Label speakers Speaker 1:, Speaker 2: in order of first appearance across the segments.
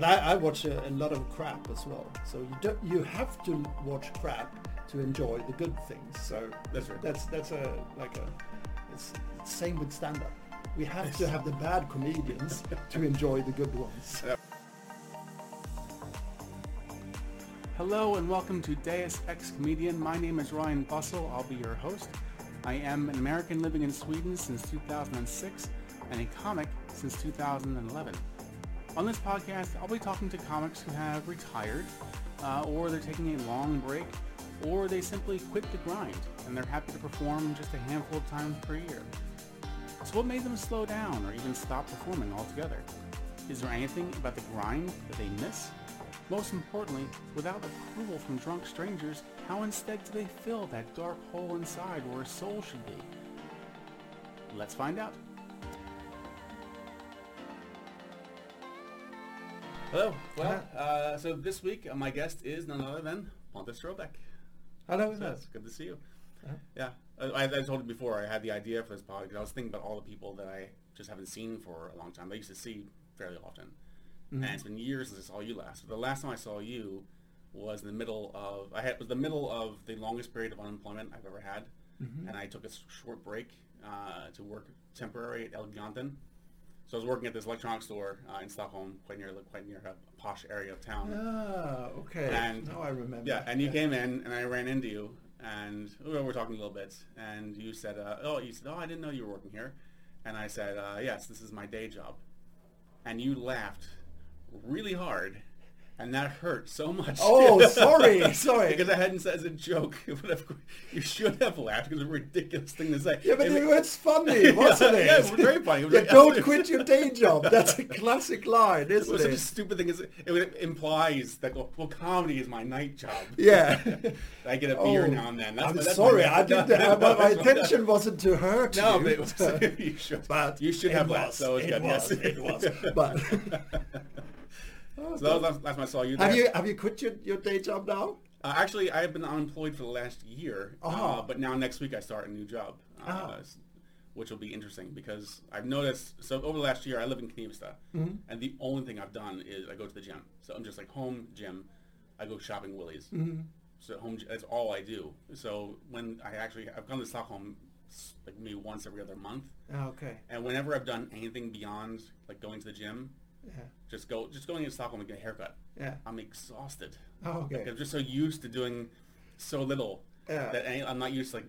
Speaker 1: But I, I watch a, a lot of crap as well. So you do, you have to watch crap to enjoy the good things. So
Speaker 2: That's right.
Speaker 1: that's that's a like a it's, it's same with stand up. We have to have the bad comedians to enjoy the good ones.
Speaker 3: Hello and welcome to Deus Ex Comedian. My name is Ryan Bussell. I'll be your host. I am an American living in Sweden since 2006 and a comic since 2011. On this podcast, I'll be talking to comics who have retired, uh, or they're taking a long break, or they simply quit the grind and they're happy to perform just a handful of times per year. So what made them slow down or even stop performing altogether? Is there anything about the grind that they miss? Most importantly, without approval from drunk strangers, how instead do they fill that dark hole inside where a soul should be? Let's find out.
Speaker 2: Hello. Well, uh, so this week uh, my guest is none other than Pontus Ströbaek.
Speaker 1: Hello,
Speaker 2: So it's good to see you.
Speaker 1: Uh-huh.
Speaker 2: Yeah, Uh, I, I told you before I had the idea for this podcast. I was thinking about all the people that I just haven't seen for a long time. I used to see fairly often,
Speaker 1: Mm-hmm.
Speaker 2: and it's been years since I saw you last. But The last time I saw you was in the middle of I had was the middle of the longest period of unemployment I've ever had,
Speaker 1: Mm-hmm.
Speaker 2: and I took a short break uh, to work temporary at Elgiganten. So I was working at this electronics store uh, in Stockholm, quite near quite near a posh area of town.
Speaker 1: Ah, okay.
Speaker 2: And-
Speaker 1: now I remember.
Speaker 2: Yeah, and you came in, and I ran into you, and we were talking a little bit, and you said, uh, "Oh, you said, oh, I didn't know you were working here," and I said, uh, "Yes, this is my day job," and you laughed really hard, and that hurt so much.
Speaker 1: Oh, sorry, sorry.
Speaker 2: because I hadn't said as a joke, you should have laughed because it's a ridiculous thing to say.
Speaker 1: Yeah, but
Speaker 2: It
Speaker 1: it was funny, wasn't
Speaker 2: Yeah,
Speaker 1: it?
Speaker 2: yeah, it was very funny. Was
Speaker 1: Yeah,
Speaker 2: very-
Speaker 1: don't quit your day job. That's a classic line,
Speaker 2: It
Speaker 1: isn't
Speaker 2: was such a stupid thing. Is it, it implies that well, comedy is my night job.
Speaker 1: Yeah.
Speaker 2: I get a beer
Speaker 1: Oh,
Speaker 2: now and then. That's
Speaker 1: I'm
Speaker 2: my-
Speaker 1: sorry,
Speaker 2: my-
Speaker 1: I didn't.
Speaker 2: No, no,
Speaker 1: my, intention wasn't to hurt
Speaker 2: No,
Speaker 1: you.
Speaker 2: but it was. you should.
Speaker 1: But
Speaker 2: you should
Speaker 1: it
Speaker 2: have
Speaker 1: was,
Speaker 2: laughed. So it was
Speaker 1: was,
Speaker 2: yes,
Speaker 1: it was. But
Speaker 2: so that was last, last time I saw you. There.
Speaker 1: have you have you quit your, your day job now?
Speaker 2: Uh, actually, I have been unemployed for the last year, uh,
Speaker 1: Oh.
Speaker 2: but now next week I start a new job, uh,
Speaker 1: Oh.
Speaker 2: s- which will be interesting because I've noticed. So over the last year, I live in Knivsta,
Speaker 1: Mm-hmm.
Speaker 2: and the only thing I've done is I go to the gym. So I'm just like home gym. I go shopping Willys.
Speaker 1: Mm-hmm.
Speaker 2: So home, that's all I do. So when I actually, I've gone to Stockholm like maybe once every other month,
Speaker 1: Oh, okay.
Speaker 2: and whenever I've done anything beyond like going to the gym,
Speaker 1: Yeah.
Speaker 2: just go, just going to Stockholm and get a haircut.
Speaker 1: Yeah.
Speaker 2: I'm exhausted.
Speaker 1: Oh, okay.
Speaker 2: Like, I'm just so used to doing so little
Speaker 1: Yeah.
Speaker 2: that I, I'm not used to like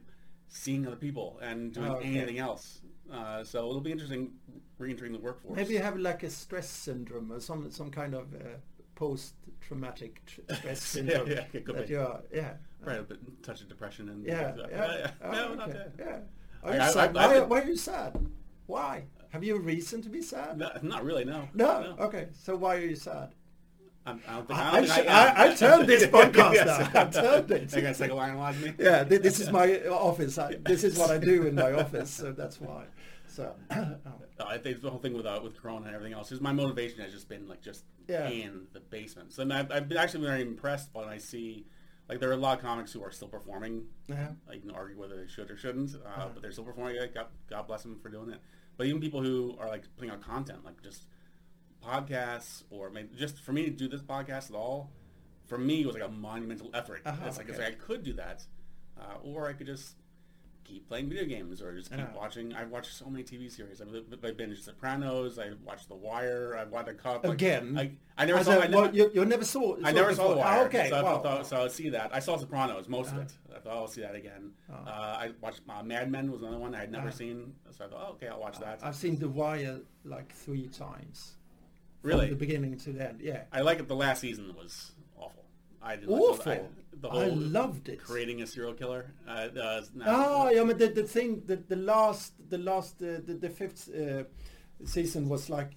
Speaker 2: seeing other people and doing
Speaker 1: Oh, okay.
Speaker 2: anything else. Uh, so it'll be interesting re-entering the workforce.
Speaker 1: Maybe you have like a stress syndrome or some some kind of uh, post-traumatic tr- stress syndrome.
Speaker 2: yeah, could
Speaker 1: that
Speaker 2: be.
Speaker 1: you are, yeah.
Speaker 2: right, a bit, touch of depression and
Speaker 1: Yeah,
Speaker 2: stuff.
Speaker 1: yeah. Oh,
Speaker 2: no, not
Speaker 1: okay.
Speaker 2: that.
Speaker 1: Yeah. Are
Speaker 2: I-
Speaker 1: you
Speaker 2: I-
Speaker 1: sad?
Speaker 2: I've
Speaker 1: why,
Speaker 2: been-
Speaker 1: why are you sad? Why? Have you a reason to be sad?
Speaker 2: No, not really. No.
Speaker 1: No? Okay. So why are you sad?
Speaker 2: I'm, I don't think.
Speaker 1: I-
Speaker 2: I, think I.
Speaker 1: I- I turned this podcast
Speaker 2: Yes.
Speaker 1: now. I turned it.
Speaker 2: They're gonna psychoanalyze me.
Speaker 1: Yeah, thi- this is my office. I, this is what I do in my office, so that's why. So, oh.
Speaker 2: Uh, I think the whole thing with uh, with Corona and everything else is my motivation has just been like just
Speaker 1: Yeah.
Speaker 2: in the basement. So I mean, I've, I've been actually very impressed when I see like there are a lot of comics who are still performing.
Speaker 1: Yeah.
Speaker 2: I can argue whether they should or shouldn't, uh, but they're still performing. God, God bless them for doing it. But even people who are like putting out content, like just podcasts or maybe just for me to do this podcast at all, for me it was like a monumental effort.
Speaker 1: Uh-huh,
Speaker 2: it's like, it's like I could do that, uh, or I could just keep playing video games or just keep
Speaker 1: Yeah.
Speaker 2: watching. I've watched so many TV series. I've, I've binged Sopranos. I've watched The Wire. I've watched a cup. Like,
Speaker 1: Again?
Speaker 2: I, I never
Speaker 1: I
Speaker 2: saw. I never,
Speaker 1: well, you, you never saw.
Speaker 2: I never saw The. Wire.
Speaker 1: Ah, okay.
Speaker 2: So I
Speaker 1: wow.
Speaker 2: thought, so I'll see that. I saw Sopranos, most
Speaker 1: Uh-huh.
Speaker 2: of it. I thought I'll see that again.
Speaker 1: Oh.
Speaker 2: Uh, I watched uh, Mad Men was another one I had never
Speaker 1: Uh-huh.
Speaker 2: seen. So I thought, oh, okay, I'll watch that.
Speaker 1: I've seen The Wire like three times.
Speaker 2: Really?
Speaker 1: From the beginning to the end. Yeah.
Speaker 2: I like it. The last season was. I didn't
Speaker 1: Awful.
Speaker 2: Like the,
Speaker 1: I
Speaker 2: whole
Speaker 1: loved it.
Speaker 2: creating a serial killer. Uh, uh, no,
Speaker 1: Oh, yeah, but the, the thing, the, the last, the last, uh, the, the fifth uh, season was like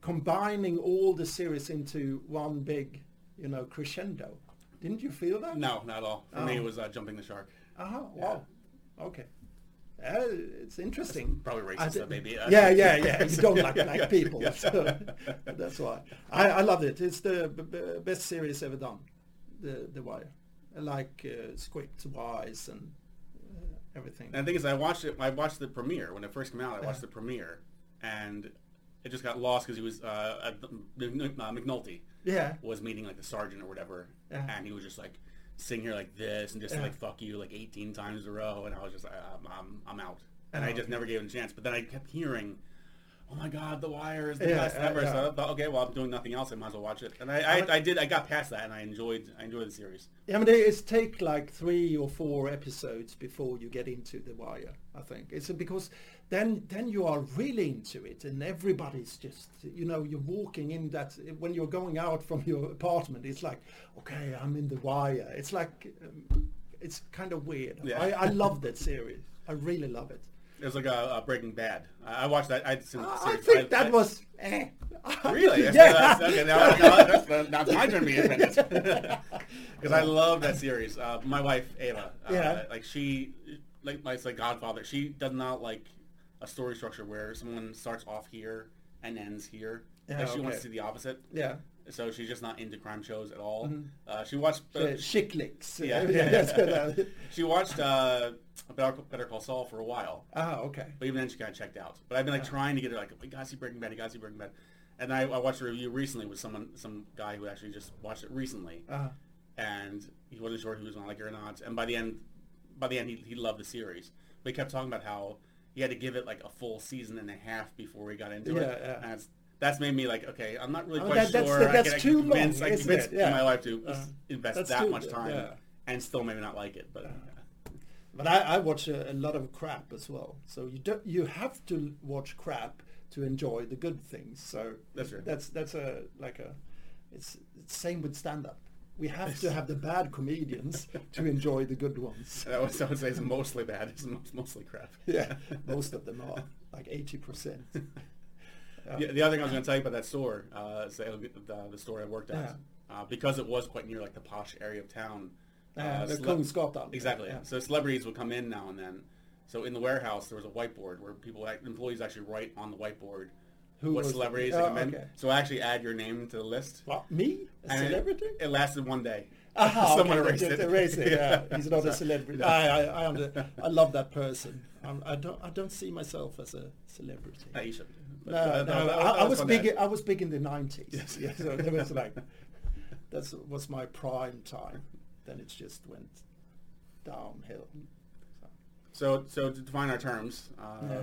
Speaker 1: combining all the series into one big, you know, crescendo. Didn't you feel that?
Speaker 2: no, not at all. For me,
Speaker 1: Oh.
Speaker 2: it was uh, jumping the shark.
Speaker 1: Uh-huh. Wow. Okay. Uh, it's interesting.
Speaker 2: Probably racist, uh, maybe. Uh,
Speaker 1: yeah, yeah, yeah. You don't like black
Speaker 2: yeah,
Speaker 1: people,
Speaker 2: yeah.
Speaker 1: so that's why. I, I loved it. It's the b- b- best series ever done. The The Wire. Like uh, script wise and uh, everything.
Speaker 2: And the thing is, I watched it. I watched the premiere when it first came out. I watched
Speaker 1: Yeah.
Speaker 2: the premiere, and it just got lost because he was uh, at the- Mc- uh, McNulty
Speaker 1: Yeah.
Speaker 2: was meeting like the sergeant or whatever,
Speaker 1: Yeah.
Speaker 2: and he was just like sitting here like this and just
Speaker 1: Yeah.
Speaker 2: like fuck you like 18 times in a row, and I was just like, I'm, I'm, I'm out, and
Speaker 1: Oh,
Speaker 2: I just
Speaker 1: okay.
Speaker 2: never gave him a chance. But then I kept hearing. Oh my God, The Wire is the
Speaker 1: Yeah,
Speaker 2: best ever.
Speaker 1: yeah.
Speaker 2: So I thought, okay, well, I'm doing nothing else. I might as well watch it. And I,
Speaker 1: I
Speaker 2: I, I did. I got past that, and I enjoyed. I enjoyed the series.
Speaker 1: Yeah, I mean, it's take like three or four episodes before you get into The Wire. I think it's because then then you are really into it, and everybody's just you know you're walking in that when you're going out from your apartment, it's like okay, I'm in The Wire. It's like um, it's kind of weird.
Speaker 2: Yeah.
Speaker 1: I, I love that series. I really love it.
Speaker 2: It was like a, a Breaking Bad. I, I watched that. I, since,
Speaker 1: I think
Speaker 2: I-
Speaker 1: that
Speaker 2: I-
Speaker 1: was eh.
Speaker 2: Really?
Speaker 1: yeah.
Speaker 2: That's, okay, now, now, that's, my turn to be offended. Because I love that series. Uh, my wife, Ava, uh,
Speaker 1: Yeah.
Speaker 2: like she, like, it's like Godfather. She does not like a story structure where someone starts off here and ends here.
Speaker 1: Yeah,
Speaker 2: like she wants to see the opposite.
Speaker 1: yeah.
Speaker 2: So she's just not into crime shows at all. Uh, she watched. Uh,
Speaker 1: Uh, chick licks.
Speaker 2: Yeah.
Speaker 1: that's good. uh,
Speaker 2: she watched uh, Better, Call Saul for a while.
Speaker 1: ah, okay.
Speaker 2: But even then, she kind of checked out. But I've been like trying to get her like, we gotta see Breaking Bad, you gotta see Breaking Bad. And I, I watched a review recently with someone, some guy who actually just watched it recently,
Speaker 1: Uh,
Speaker 2: and he wasn't sure if he was gonna like it or not. And by the end, by the end, he, he loved the series. But he kept talking about how he had to give it like a full season and a half before he got into it.
Speaker 1: Yeah, yeah.
Speaker 2: And that's, that's made me like, okay, I'm not really
Speaker 1: Oh,
Speaker 2: quite
Speaker 1: that- that's-
Speaker 2: sure. I
Speaker 1: that's
Speaker 2: can- I can convince,
Speaker 1: long,
Speaker 2: I
Speaker 1: it? Yeah.
Speaker 2: my life to
Speaker 1: Uh,
Speaker 2: invest that
Speaker 1: too-
Speaker 2: much time
Speaker 1: yeah.
Speaker 2: and still maybe not like it. But
Speaker 1: But I, I watch a, a lot of crap as well. So you do, you have to watch crap to enjoy the good things. So
Speaker 2: That's true.
Speaker 1: That's that's a like a it's, it's same with stand up. We have to have the bad comedians to enjoy the good ones.
Speaker 2: that I would say it's mostly bad. It's most- mostly crap.
Speaker 1: Yeah, most of them are like eighty percent.
Speaker 2: The, the other thing I was going to tell you about that store, uh, is the, the, the store I worked at, uh, because it was quite near like the posh area of town.
Speaker 1: Uh, the
Speaker 2: cele-
Speaker 1: Kungsgatan.
Speaker 2: Exactly.
Speaker 1: Yeah.
Speaker 2: So celebrities would come in now and then. So in the warehouse, there was a whiteboard where people, employees actually write on the whiteboard
Speaker 1: Who
Speaker 2: what celebrities
Speaker 1: Oh,
Speaker 2: they come in.
Speaker 1: okay.
Speaker 2: So I actually add your name to the list.
Speaker 1: What me? A
Speaker 2: And it-
Speaker 1: celebrity?
Speaker 2: It, lasted one day.
Speaker 1: Aha,
Speaker 2: Someone
Speaker 1: okay,
Speaker 2: erased it.
Speaker 1: erase it. Yeah, he's not a celebrity.
Speaker 2: No.
Speaker 1: I, I, I, under, I love that person. I'm, I don't, I don't see myself as a celebrity.
Speaker 2: Uh, you should. But,
Speaker 1: No,
Speaker 2: uh,
Speaker 1: no, I, I was big. I was big in the nineties.
Speaker 2: Yes.
Speaker 1: Yeah, so it was like that was my prime time. Then it just went downhill. So,
Speaker 2: So, so to define our terms uh,
Speaker 1: Yeah.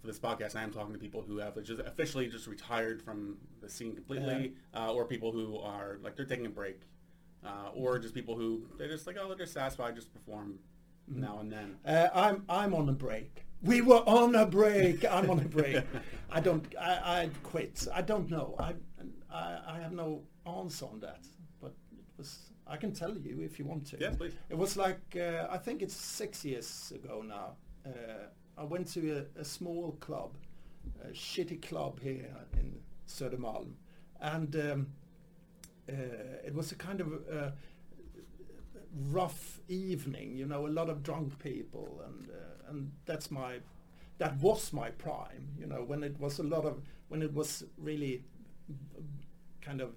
Speaker 2: for this podcast, I am talking to people who have just officially just retired from the scene completely, uh, or people who are like they're taking a break, uh, or just people who they're just like oh they're just satisfied just perform
Speaker 1: Mm-hmm.
Speaker 2: now and then.
Speaker 1: uh, I'm I'm on a break. We were on a break. I'm on a break. I don't. I, I quit. I don't know. I, I I have no answer on that. But it was. I can tell you if you want to.
Speaker 2: Yes, please.
Speaker 1: It was like uh, I think it's six years ago now. Uh, I went to a, a small club, a shitty club here in Södermalm, and um, uh, it was a kind of uh, rough evening. You know, a lot of drunk people, and uh, and that's my that was my prime. You know, when it was a lot of when it was really kind of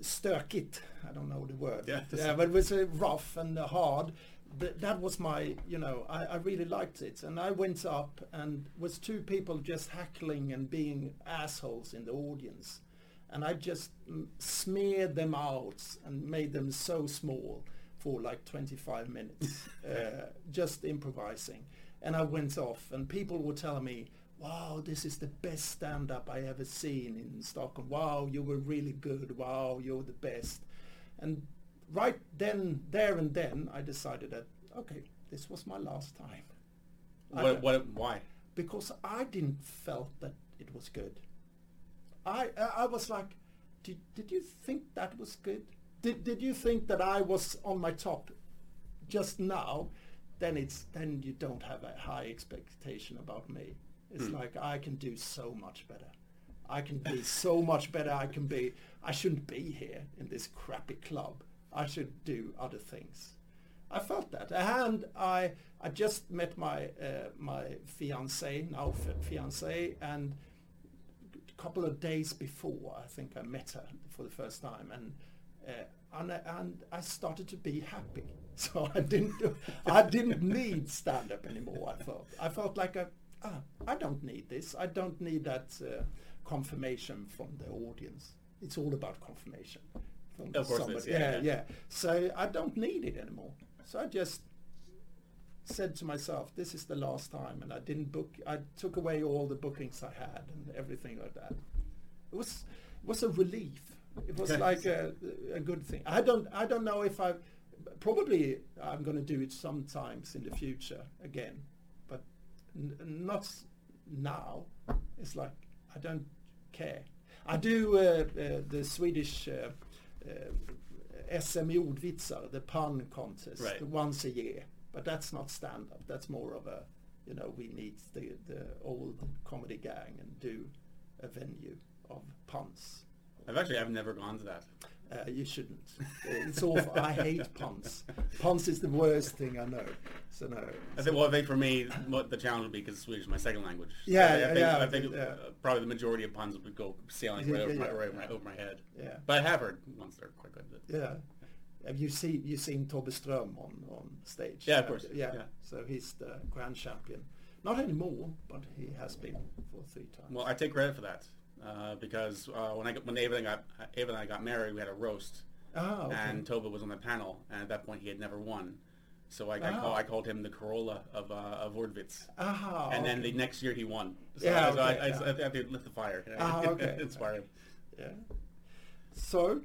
Speaker 1: stökigt. I don't know the word.
Speaker 2: Yeah,
Speaker 1: yeah but it was uh, rough and uh, hard. Th- that was my, you know, I, I really liked it. And I went up and was two people just heckling and being assholes in the audience. And I just mm, smeared them out and made them so small for like 25 minutes, uh, just improvising. And I went off and people were telling me, wow, this is the best stand-up I ever seen in Stockholm. Wow, you were really good. Wow, you're the best. And right then, there and then, I decided that, okay, this was my last time.
Speaker 2: What, what, why?
Speaker 1: because I didn't felt that it was good. I I I was like, did did you think that was good? Did did you think that I was on my top just now? Then it's then you don't have a high expectation about me. It's like I can do so much better. I can be so much better. I can be. I shouldn't be here in this crappy club. I should do other things. I felt that, and I I just met my uh, my fiance now fi- fiance, and a couple of days before I think I met her for the first time, and uh, and I- and I started to be happy. So I didn't I didn't need stand up anymore. I felt I felt like a, ah, I don't need this. I don't need that uh, confirmation from the audience. It's all about confirmation. From
Speaker 2: Of course is, yeah,
Speaker 1: yeah,
Speaker 2: yeah.
Speaker 1: So I don't need it anymore. So I just said to myself, this is the last time, and I didn't book. I took away all the bookings I had and everything like that. It was it was a relief. It was like a, a good thing. I don't I don't know if I probably I'm going to do it sometimes in the future again, n- not now. It's like I don't care. I do uh, uh, the Swedish uh, uh, SM ordvitsar, the pun contest,
Speaker 2: Right.
Speaker 1: once a year. But that's not stand up. That's more of a, you know, we meet the the old comedy gang and do a venue of puns.
Speaker 2: I've actually I've never gone to that.
Speaker 1: Uh, you shouldn't. It's awful. I hate puns. Puns is the worst thing I know. So no.
Speaker 2: I think well, I think for me, what the challenge would be because Swedish is my second language. So
Speaker 1: Yeah,
Speaker 2: I, think,
Speaker 1: yeah,
Speaker 2: I think
Speaker 1: yeah.
Speaker 2: uh, probably the majority of puns would go sailing right,
Speaker 1: Yeah,
Speaker 2: over,
Speaker 1: yeah,
Speaker 2: my, right over, my, over my head.
Speaker 1: Yeah.
Speaker 2: But I have heard once they're quite good.
Speaker 1: Yeah. Have you seen you seen Tobbe Ström on, on stage?
Speaker 2: Yeah, of course.
Speaker 1: Yeah.
Speaker 2: Yeah.
Speaker 1: So he's the grand champion. Not anymore, but he has been for three times.
Speaker 2: Well, I take credit for that uh, because uh, when I got, when Ava and I got Ava and I got married, we had a roast,
Speaker 1: ah, okay.
Speaker 2: and Tobbe was on the panel, and at that point he had never won. So I, I,
Speaker 1: Ah.
Speaker 2: call, I called him the Corolla of uh, of Ordwitz.
Speaker 1: ah,
Speaker 2: and then
Speaker 1: okay.
Speaker 2: the next year he won. So
Speaker 1: Yeah,
Speaker 2: I, so I,
Speaker 1: okay,
Speaker 2: I,
Speaker 1: yeah.
Speaker 2: I, had to lift the fire.
Speaker 1: Ah, okay.
Speaker 2: Inspire him.
Speaker 1: yeah. So,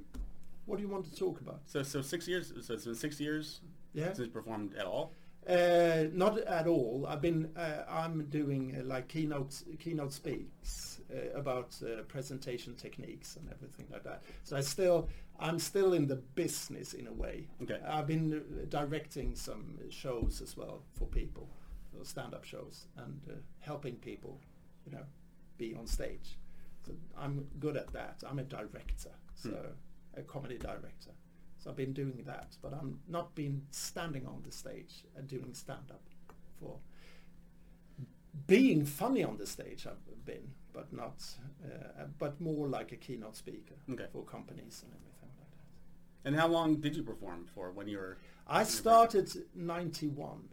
Speaker 1: what do you want to talk about?
Speaker 2: So so six years. So it's been six years
Speaker 1: Yeah.
Speaker 2: since you performed at all.
Speaker 1: Uh, not at all. I've been. Uh, I'm doing uh, like keynote keynote speaks uh, about uh, presentation techniques and everything like that. So I still, I'm still in the business in a way.
Speaker 2: Okay.
Speaker 1: I've been uh, directing some shows as well for people, stand-up shows, and uh, helping people, you know, be on stage. So I'm good at that. I'm a director, so a comedy director. So I've been doing that, but I'm not been standing on the stage and doing stand-up for being funny on the stage. I've been, but not, uh, but more like a keynote speaker
Speaker 2: Okay.
Speaker 1: for companies and everything like that.
Speaker 2: And how long did you perform for when you were?
Speaker 1: I started 91.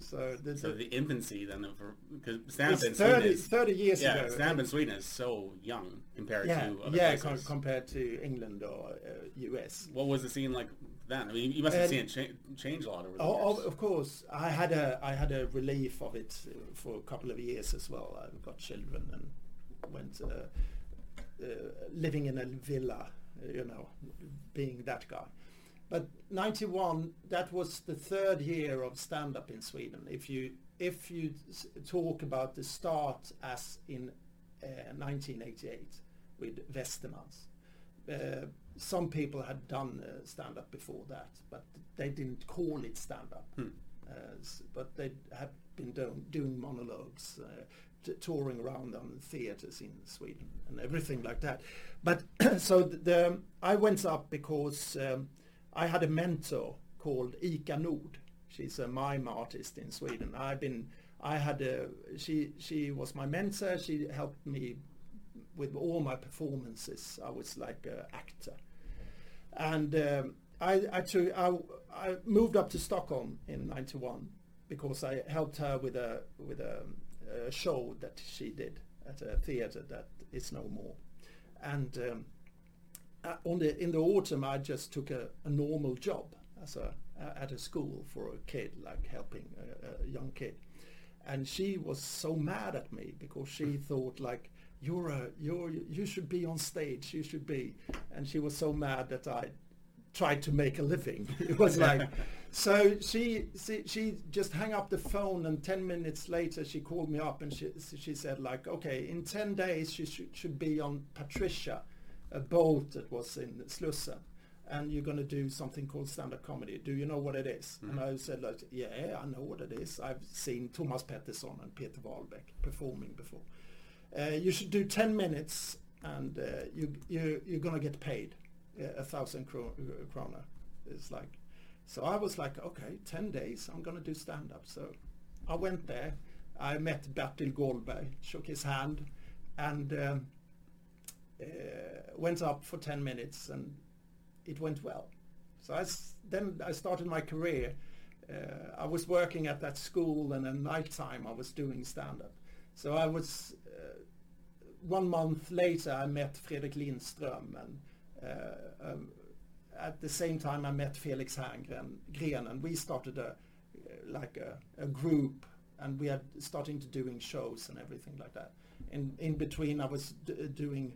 Speaker 1: So the,
Speaker 2: So
Speaker 1: the-
Speaker 2: infancy then because
Speaker 1: it's
Speaker 2: in
Speaker 1: 30,
Speaker 2: is
Speaker 1: 30 years
Speaker 2: yeah
Speaker 1: ago.
Speaker 2: up in Sweden is so young compared
Speaker 1: yeah,
Speaker 2: to
Speaker 1: yeah, com- compared to England or uh, US.
Speaker 2: what was the scene like then? I mean, you must have seen it cha- change a lot over the
Speaker 1: Oh,
Speaker 2: years.
Speaker 1: of, of course, I had a I had a relief of it for a couple of years as well. I got children and went uh, uh, living in a villa, you know, being that guy. But 91, that was the third year of stand-up in Sweden. If you if you talk about the start as in uh, 1988 with Westermans, uh, some people had done uh, stand-up before that, but they didn't call it stand-up.
Speaker 2: Hmm.
Speaker 1: Uh, but they had been do- doing monologues, uh, t- touring around on theaters in Sweden and everything like that. But so the, the I went up because um, I had a mentor called Ika Nord. She's a mime artist in Sweden. I've been I had a she she was my mentor. She helped me with all my performances. I was like an actor and um, I actually I, I moved up to Stockholm in '91 because I helped her with a with a, a show that she did at a theater that is no more, and um, uh, on the in the autumn I just took a, a normal job as a at a school for a kid like helping a, a young kid, and she was so mad at me because she thought like you're a you're you should be on stage you should be and she was so mad that i tried to make a living it was like so she, she she just hung up the phone and 10 minutes later she called me up and she she said like okay in 10 days she should, should be on patricia a boat that was in slussen and you're going to do something called stand-up comedy. Do you know what it is? And mm-hmm. I said, like, yeah, I know what it is. I've seen Thomas Pettersson and Peter Wahlbeck performing before. Uh, you should do 10 minutes and uh, you, you, you're going to get paid uh, a thousand kro- krona. It's like, so I was like, okay, 10 days, I'm going to do stand-up. So I went there. I met Bertil Goldberg, shook his hand, and um, uh, went up for 10 minutes and it went well. So I s- then I started my career. Uh, I was working at that school and at night time I was doing stand-up. So I was one month later, I met Fredrik Lindström, and uh, um, at the same time, I met Felix Herngren, Gren, and we started a like a, a group, and we are starting to doing shows and everything like that. In in between, I was d- doing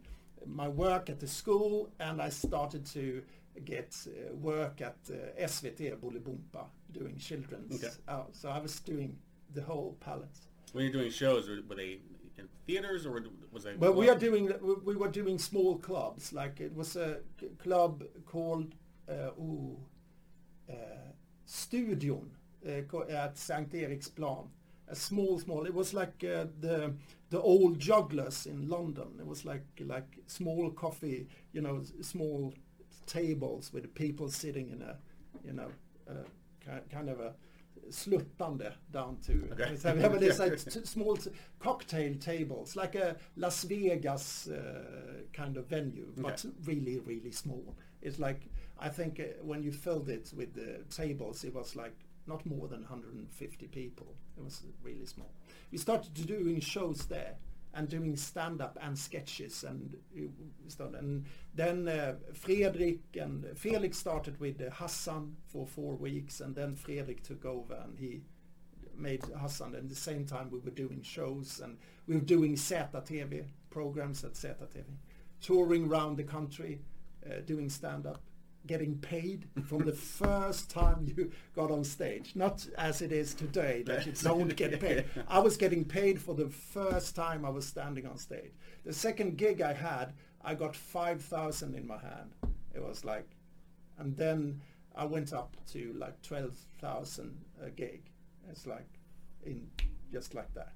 Speaker 1: my work at the school, and I started to get uh, work at uh, SVT Bolibompa doing children's.
Speaker 2: Okay.
Speaker 1: Uh, so I was doing the whole palette.
Speaker 2: When you're doing shows, were, were they in theaters or was they?
Speaker 1: Well, we are doing we- we were doing small clubs. Like it was a club called uh, ooh, uh, Studion uh, at Sankt Eriksplan. A small, small. It was like uh, the the old jugglers in London. It was like like small coffee, you know, small tables with people sitting in a, you know, uh, kind of a sluttande down to.
Speaker 2: Okay.
Speaker 1: So we have this like small cocktail tables, like a Las Vegas uh, kind of venue, but
Speaker 2: Okay.
Speaker 1: really, really small. It's like I think uh, when you filled it with the tables, it was like not more than 150 people. It was really small. We started to doing shows there and doing stand-up and sketches and started, and then uh, Fredrik and Felix started with uh, Hassan for four weeks and then Fredrik took over and he made Hassan. And at the same time we were doing shows and we were doing ZTV programs at ZTV touring around the country uh, doing stand-up getting paid from the first time you got on stage. Not as it is today that you don't get paid. I was getting paid for the first time I was standing on stage. The second gig I had I got 5,000 in my hand. It was like and then I went up to like 12,000 a gig. It's like in just like that.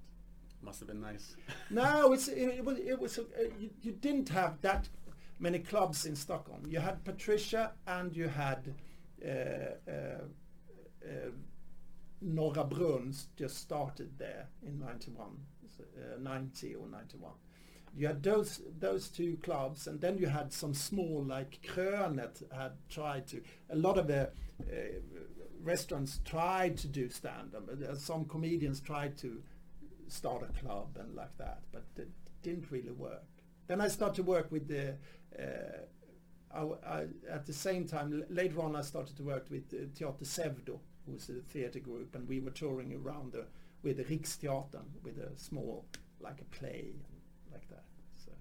Speaker 2: Must have been nice.
Speaker 1: no, it's, it, it was, it was uh, you, you didn't have that many clubs in Stockholm. You had Patricia and you had uh, uh, uh, Norra Brunns just started there in 91, uh, 90 or 91. You had those those two clubs, and then you had some small like Krönet had tried to. A lot of the uh, restaurants tried to do stand up. Uh, Some comedians tried to start a club and like that, but it didn't really work. Then I started to work with the. Uh, I, I, at the same time, later on, I started to work with uh, Teater Sevdo, who's a theatre group, and we were touring around the, with the Riksteatern with a small, like a play and like that. So,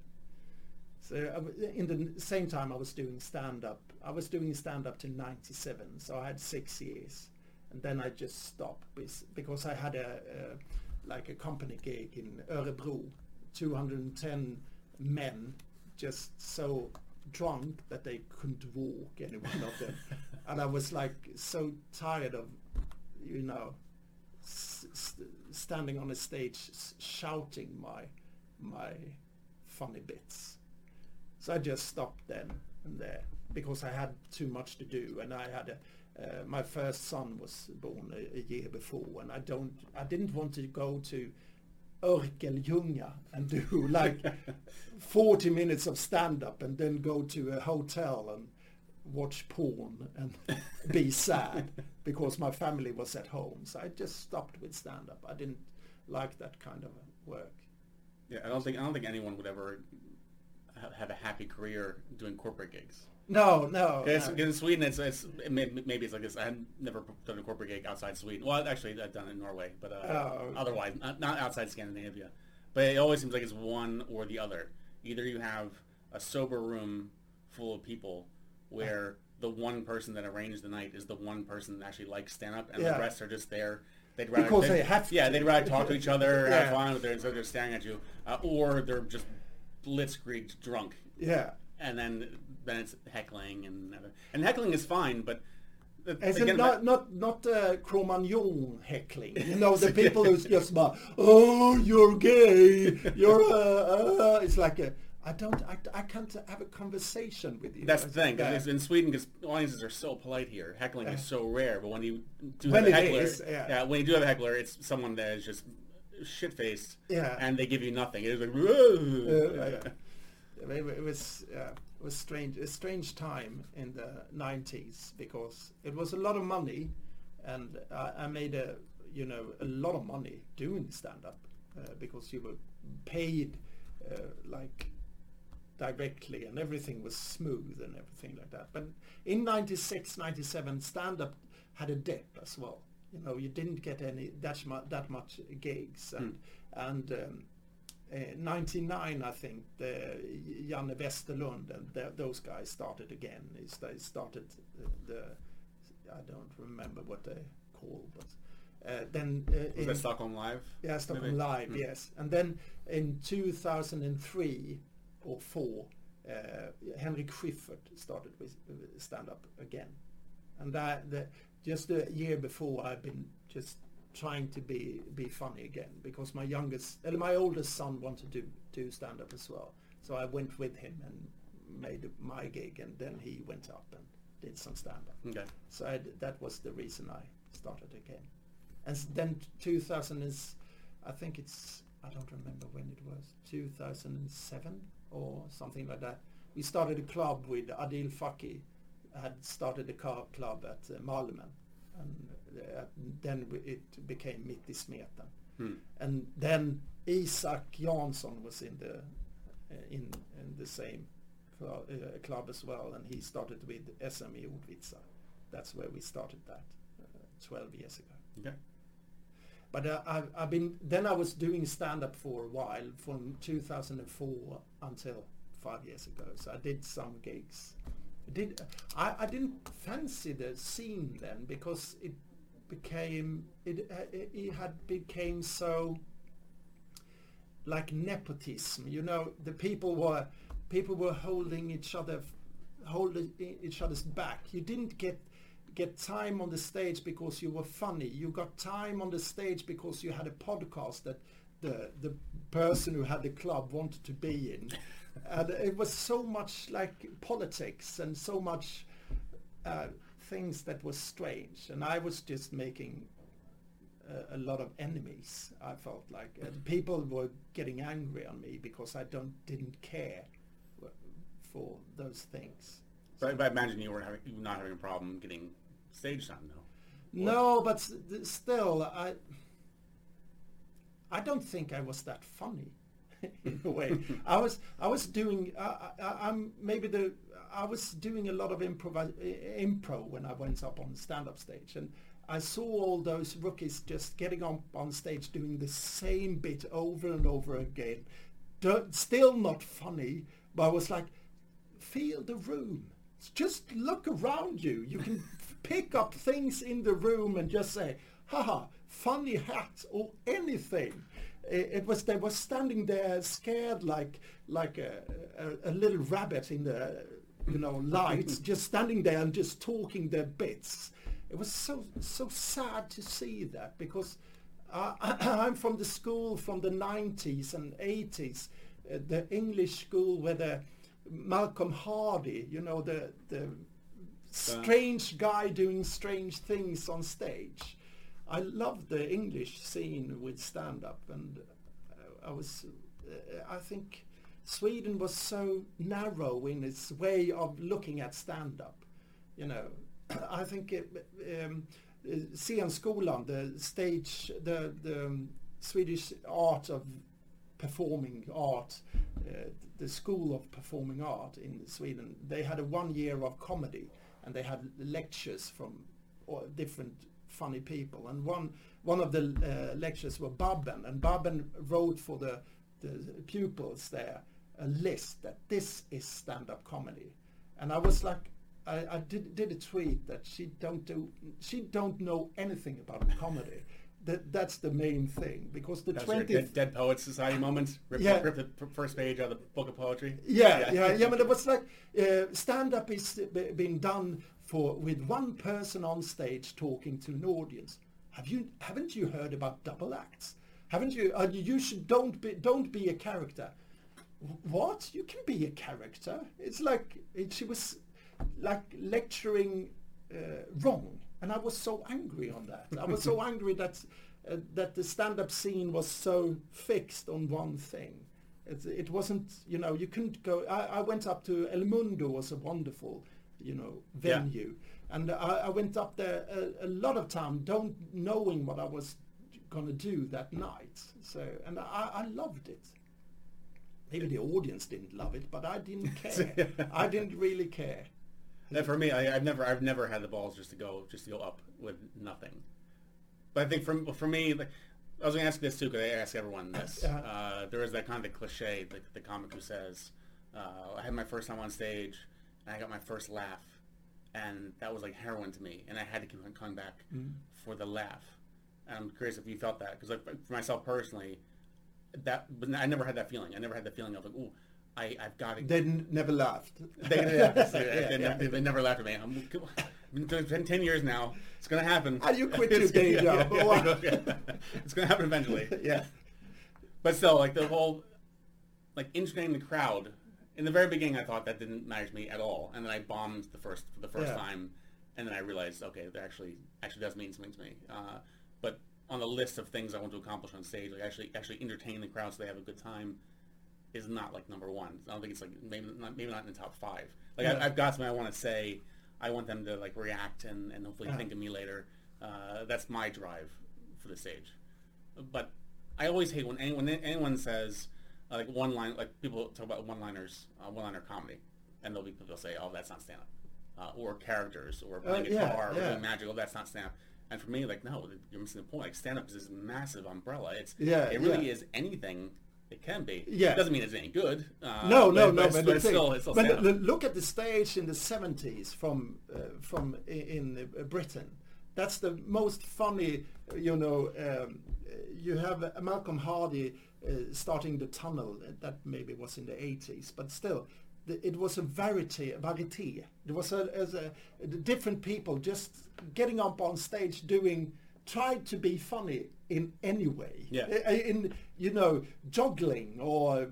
Speaker 1: so I in the same time, I was doing stand up. I was doing stand up to '97, so I had six years, and then I just stopped because I had a, a like a company gig in Örebro, 210 men, just so drunk that they couldn't walk, any one of them, and I was like so tired of, you know, st- standing on a stage s- shouting my my funny bits. So I just stopped then and there because I had too much to do, and I had a. Uh, my first son was born a, a year before, and I don't. I didn't want to go to Örkelljunga and do like 40 minutes of stand-up and then go to a hotel and watch porn and be sad because my family was at home. So I just stopped with stand-up. I didn't like that kind of work.
Speaker 2: Yeah, I don't think I don't think anyone would ever have a happy career doing corporate gigs.
Speaker 1: No, no. No.
Speaker 2: in Sweden, it's, it's it may, maybe it's like this. I've never done a corporate gig outside Sweden. Well, actually, I've done it in Norway, but uh,
Speaker 1: Oh.
Speaker 2: otherwise, not, not outside Scandinavia. But it always seems like it's one or the other. Either you have a sober room full of people where the one person that arranged the night is the one person that actually likes stand up, and
Speaker 1: Yeah.
Speaker 2: the rest are just there. They'd rather
Speaker 1: Because they have
Speaker 2: Yeah,
Speaker 1: to.
Speaker 2: they'd rather talk to each other, have
Speaker 1: Yeah.
Speaker 2: fun with their instead of just staring at you, uh, or they're just blitzkrieg drunk
Speaker 1: Yeah.
Speaker 2: and then then it's heckling and and heckling is fine, but
Speaker 1: It's
Speaker 2: again,
Speaker 1: not not not uh, Cro-Magnon heckling. You know the people who's just about oh you're gay, you're uh, uh, it's like a I don't I, I can't have a conversation with you.
Speaker 2: that's the thing.
Speaker 1: Yeah.
Speaker 2: in Sweden, because audiences are so polite here, heckling is so rare. But when you do
Speaker 1: When
Speaker 2: have a heckler,
Speaker 1: is, yeah.
Speaker 2: when you do have a heckler, it's someone that is just shit faced,
Speaker 1: Yeah.
Speaker 2: and they give you nothing. It is like,
Speaker 1: Uh, yeah. It, was uh, it was strange a strange time in the 90s because it was a lot of money and I, I made a you know a lot of money doing stand up uh, because you were paid uh, like directly and everything was smooth and everything like that. But in 96, 97, stand-up had a dip as well. You know, you didn't get any that, mu- that much gigs. And, and um, 99, I think, the Janne Westerlund and the, those guys started again. They started the, the, I don't remember what they call, but uh, then uh,
Speaker 2: Was
Speaker 1: in-
Speaker 2: Stockholm Live?
Speaker 1: yeah, Stockholm
Speaker 2: maybe?
Speaker 1: Live,
Speaker 2: Hmm.
Speaker 1: yes. And then in 2003 or 4, uh, Henrik Schyffert started with uh, stand-up again. And that, the, just a year before, I've been just trying to be be funny again because my youngest, uh, my oldest son wanted to do stand-up as well. So I went with him and made my gig, and then he went up and did some stand-up.
Speaker 2: Okay.
Speaker 1: So I d that was the reason I started again. And then 2000 is, I think it's, I don't remember when it was, 2007 or something like that. We started a club with Adil Faki, had started a car club at uh, Malmen. And then it became Mitt i Smeten.
Speaker 2: Hmm.
Speaker 1: And then Isak Jansson was in the uh, in in the same club, uh, club as well, and he started with SME Ordvitsa. That's where we started that uh, 12 years ago.
Speaker 2: Okay.
Speaker 1: But uh, I've, I've been then I was doing stand up for a while from 2004 until five years ago. So I did some gigs. I did I, I didn't fancy the scene then because it became it uh, it, had became so like nepotism. You know, the people were people were holding each other holding each other's back. You didn't get get time on the stage because you were funny. You got time on the stage because you had a podcast that the the person who had the club wanted to be in. and it was so much like politics and so much uh, things that were strange. And I was just making a, a lot of enemies. I felt like and people were getting angry on me because I don't didn't care w- for those things.
Speaker 2: But, but I imagine you were having, you were not having a problem getting stage time, though.
Speaker 1: No, but s- th- still, I I don't think I was that funny in a way. I was I was doing I, I, I'm maybe the I was doing a lot of improv impro when I went up on the stand up stage and I saw all those rookies just getting up on stage doing the same bit over and over again. Do- still not funny, but I was like, feel the room. Just look around you. You can pick up things in the room and just say, haha, funny hat or anything. It, it was they were standing there scared like like a, a, a little rabbit in the you know lights, just standing there and just talking their bits. It was so so sad to see that because uh, I'm from the school from the 90s and 80s, uh, the English school where the Malcolm Hardee, you know, the the strange guy doing strange things on stage. I love the English scene with stand-up, and uh, I was, uh, I think, Sweden was so narrow in its way of looking at stand-up. You know, I think it, um, the stage, the the um, Swedish art of performing art, uh, the school of performing art in Sweden, they had a one year of comedy and they had lectures from different funny people. And one one of the uh, lectures were Babben, and Babben wrote for the, the pupils there a list that this is stand-up comedy. And I was like, I, I did, did a tweet that she don't do, she don't know anything about comedy. That that's the main thing because the
Speaker 2: That was your
Speaker 1: 20th
Speaker 2: Dead, Dead Poets Society moment. Rip,
Speaker 1: Yeah.
Speaker 2: rip the first page out of the book of poetry.
Speaker 1: Yeah, yeah, yeah. But it was like uh, stand-up is uh, being done for with one person on stage talking to an audience. Have you haven't you heard about double acts? Haven't you? Uh, you should don't be don't be a character. "Wh- What? You can be a character. It's like it, she was like lecturing uh, wrong, and I was so angry on that. I was so angry that uh, that the stand-up scene was so fixed on one thing. It, it wasn't, you know, you couldn't go. I, I went up to El Mundo was a wonderful, you know,
Speaker 2: Yeah.
Speaker 1: venue, and I, I went up there a, a lot of time, don't knowing what I was going to do that night. So, and I, I loved it. Maybe the audience didn't love it, but I didn't care. I didn't really care.
Speaker 2: For me, I, I've never I've never had the balls just to go just to go up with nothing. But I think for for me, like I was going to ask this too because I ask everyone this. Uh, there is that kind of cliche, the, the comic who says, uh, "I had my first time on stage, and I got my first laugh, and that was like heroin to me, and I had to keep on coming back for the laugh." And I'm curious if you felt that because like, for myself personally, that but I never had that feeling. I never had the feeling of like, "Ooh, I I've got to."
Speaker 1: They n- never laughed.
Speaker 2: They, yeah, they,
Speaker 1: Yeah,
Speaker 2: they, they, never laughed at me. I'm, it's been ten years now. It's gonna happen.
Speaker 1: And you quit your
Speaker 2: It's-
Speaker 1: day job.
Speaker 2: yeah,
Speaker 1: Wow.
Speaker 2: yeah. It's gonna happen eventually.
Speaker 1: yeah.
Speaker 2: But still, like the whole, like entertaining the crowd. In the very beginning, I thought that didn't matter to me at all, and then I bombed the first for the first
Speaker 1: Yeah.
Speaker 2: time, and then I realized, okay, that actually actually does mean something to me. Uh, but on the list of things I want to accomplish on stage, like actually actually entertain the crowd so they have a good time, is not like number one. I don't think it's like maybe not maybe not in the top five. Like
Speaker 1: Yeah.
Speaker 2: I, I've got something I want to say. I want them to like react and, and hopefully
Speaker 1: Yeah.
Speaker 2: think of me later. Uh, that's my drive for the stage. But I always hate when anyone anyone says uh, like one line like people talk about one liners uh, one liner comedy and they'll be people say oh that's not stand up uh, or characters or playing
Speaker 1: Uh, yeah,
Speaker 2: guitar or
Speaker 1: yeah.
Speaker 2: doing magic oh that's not stand up and for me like no you're missing the point like stand up is this massive umbrella it's
Speaker 1: Yeah,
Speaker 2: it really
Speaker 1: yeah.
Speaker 2: is anything it can be
Speaker 1: Yeah.
Speaker 2: it doesn't mean it's any good uh,
Speaker 1: no, no,
Speaker 2: but,
Speaker 1: no.
Speaker 2: but,
Speaker 1: But,
Speaker 2: it's, still it's still
Speaker 1: but the-
Speaker 2: up
Speaker 1: look at the stage in the seventies from uh, from in uh, Britain. That's the most funny. You know, um, you have uh, Malcolm Hardee uh, starting the tunnel. That maybe was in the eighties, but still. The- It was a verity, varieté. It was a, as a, different people just getting up on stage doing, tried to be funny in any way
Speaker 2: Yeah.
Speaker 1: in you know juggling or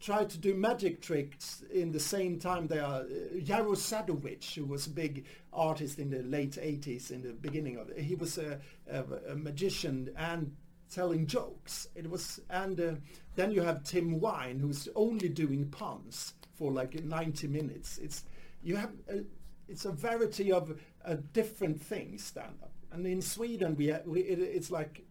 Speaker 1: try to do magic tricks in the same time they are uh, Jaro who was a big artist in the late 80s in the beginning of it he was a, a, a magician and telling jokes. It was and uh, then you have Tim Vine who's only doing puns for like 90 minutes. It's you have a, it's a variety of uh, different things stand up and in Sweden we, we it, it's like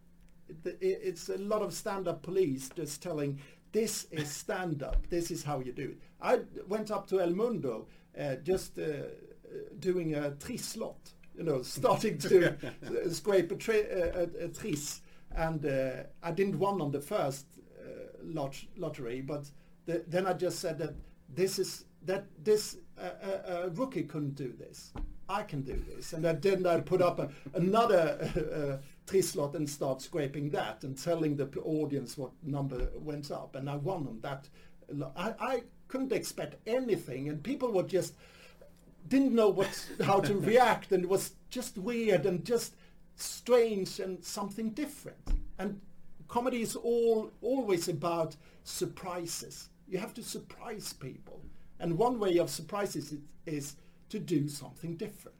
Speaker 1: it- it- it's a lot of stand-up police just telling this is stand-up. This is how you do it. I went up to el mundo uh, just uh, uh, doing a trisslott you know starting to uh, scrape a, tri- uh, a, a tris and uh, i didn't won on the first uh, lot- lottery but the, then i just said that this is that this uh, uh, uh, rookie couldn't do this I can do this. And then- then I put up a, another uh, trislot and start scraping that and telling the audience what number went up. And I won on that. I, I couldn't expect anything. And people were just, didn't know what, how to react. And it was just weird and just strange and something different. And comedy is all always about surprises. You have to surprise people. And one way of surprises it is to do something different,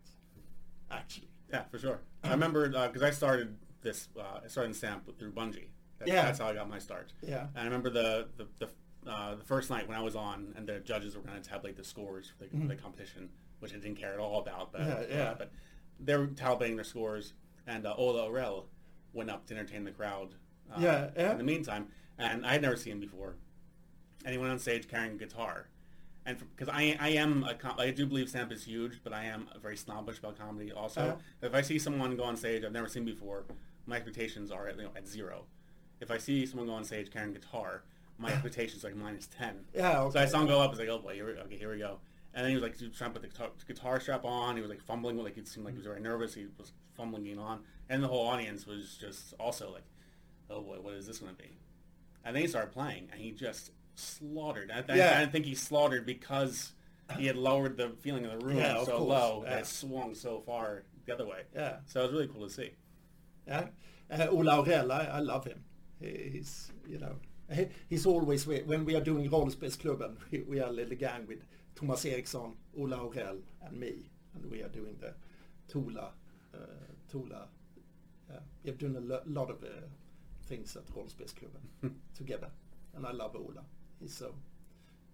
Speaker 1: actually.
Speaker 2: Yeah, for sure. I remember because I started this. Uh, I started in Stamp through Bungie. That's,
Speaker 1: Yeah.
Speaker 2: that's how I got my start.
Speaker 1: Yeah.
Speaker 2: And I remember the the the, uh, the first night when I was on, and the judges were going to tabulate the scores for the, for the competition, which I didn't care at all about. But
Speaker 1: Mm-hmm. Yeah, yeah.
Speaker 2: Uh, but they were tabulating their scores, and uh, Ola Aurell went up to entertain the crowd. Uh,
Speaker 1: Yeah, yeah.
Speaker 2: In the meantime, and I had never seen him before, and he went on stage carrying a guitar. And because I, I am a com- I do believe stand is huge, but I am very snobbish about comedy. Also,
Speaker 1: Uh-huh.
Speaker 2: if I see someone go on stage I've never seen before, my expectations are at, you know, at zero. If I see someone go on stage carrying a guitar, my expectations are like minus ten.
Speaker 1: Yeah,
Speaker 2: So I saw him go up. I was like, oh boy, here we, okay, here we go. And then he was like trying to put the guitar, guitar strap on. He was like fumbling, like it seemed like he was very nervous. He was fumbling it on, and the whole audience was just also like, oh boy, what is this going to be? And then he started playing, and he just slaughtered. I, I-
Speaker 1: Yeah.
Speaker 2: I think he slaughtered because he had lowered the feeling of the room
Speaker 1: Yeah,
Speaker 2: so low
Speaker 1: yeah.
Speaker 2: that it swung so far the other way.
Speaker 1: Yeah.
Speaker 2: So it was really cool to see.
Speaker 1: Yeah. Uh, Ola Aurell, I, I love him. He, he's, you know, he, he's always, when we are doing Rollspelsklubben, we, we are a little gang with Thomas Eriksson, Ola Aurell and me. And we are doing the Tula, uh, Tula. Uh, we have done a lo- lot of uh, things at Rollspelsklubben together. And I love Ola. He's so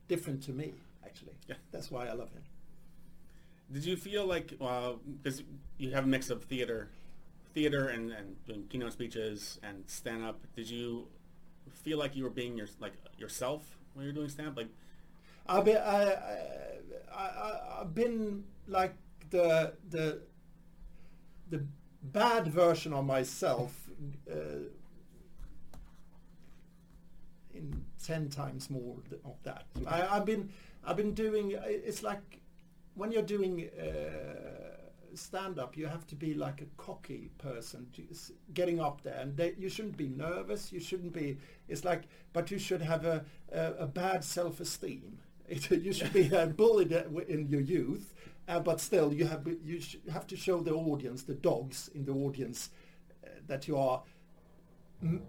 Speaker 1: different to me, actually.
Speaker 2: Yeah.
Speaker 1: That's why I love him.
Speaker 2: Did you feel like because you have a mix of theater, theater and, and doing keynote speeches and stand up? Did you feel like you were being your like yourself when you're doing stand like
Speaker 1: I've been, I, I, I've been like the the the bad version of myself uh, in ten times more of that. I, I've been I've been doing. It's like when you're doing uh, stand up, you have to be like a cocky person, getting up there, and they, you shouldn't be nervous. You shouldn't be. It's like, but you should have a a, a bad self esteem. you should be uh, bullied in your youth, uh, but still you have you have to show the audience, the dogs in the audience, uh, that you are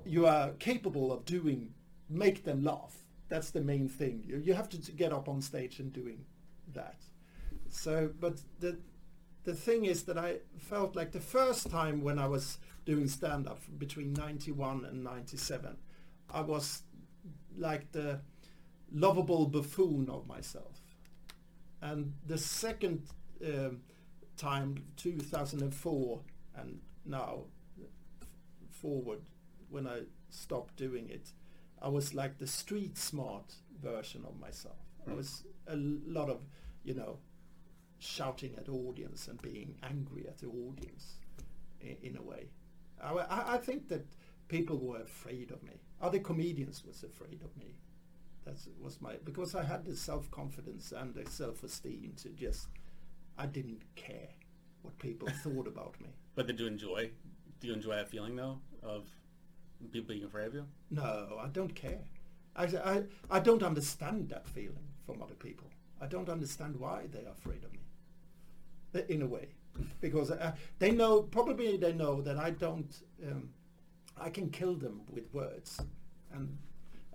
Speaker 1: you are capable of doing, make them laugh. That's the main thing. You, you have to get up on stage and doing that. So, but the the thing is that I felt like the first time when I was doing stand up between 91 and 97, I was like the lovable buffoon of myself. And the second um, time, 2004, and now f- forward, when I stopped doing it, I was like the street smart version of myself. I was a lot of, you know, shouting at audience and being angry at the audience in, in a way. I, I, I think that people were afraid of me. Other comedians was afraid of me. That was my because I had the self confidence and the self esteem to just I didn't care what people thought about me.
Speaker 2: but did you enjoy do you enjoy that feeling though of people being afraid of you?
Speaker 1: No, I don't care. I, I, I don't understand that feeling from other people. I don't understand why they are afraid of me. In a way, because uh, they know probably they know that I don't. Um, I can kill them with words, and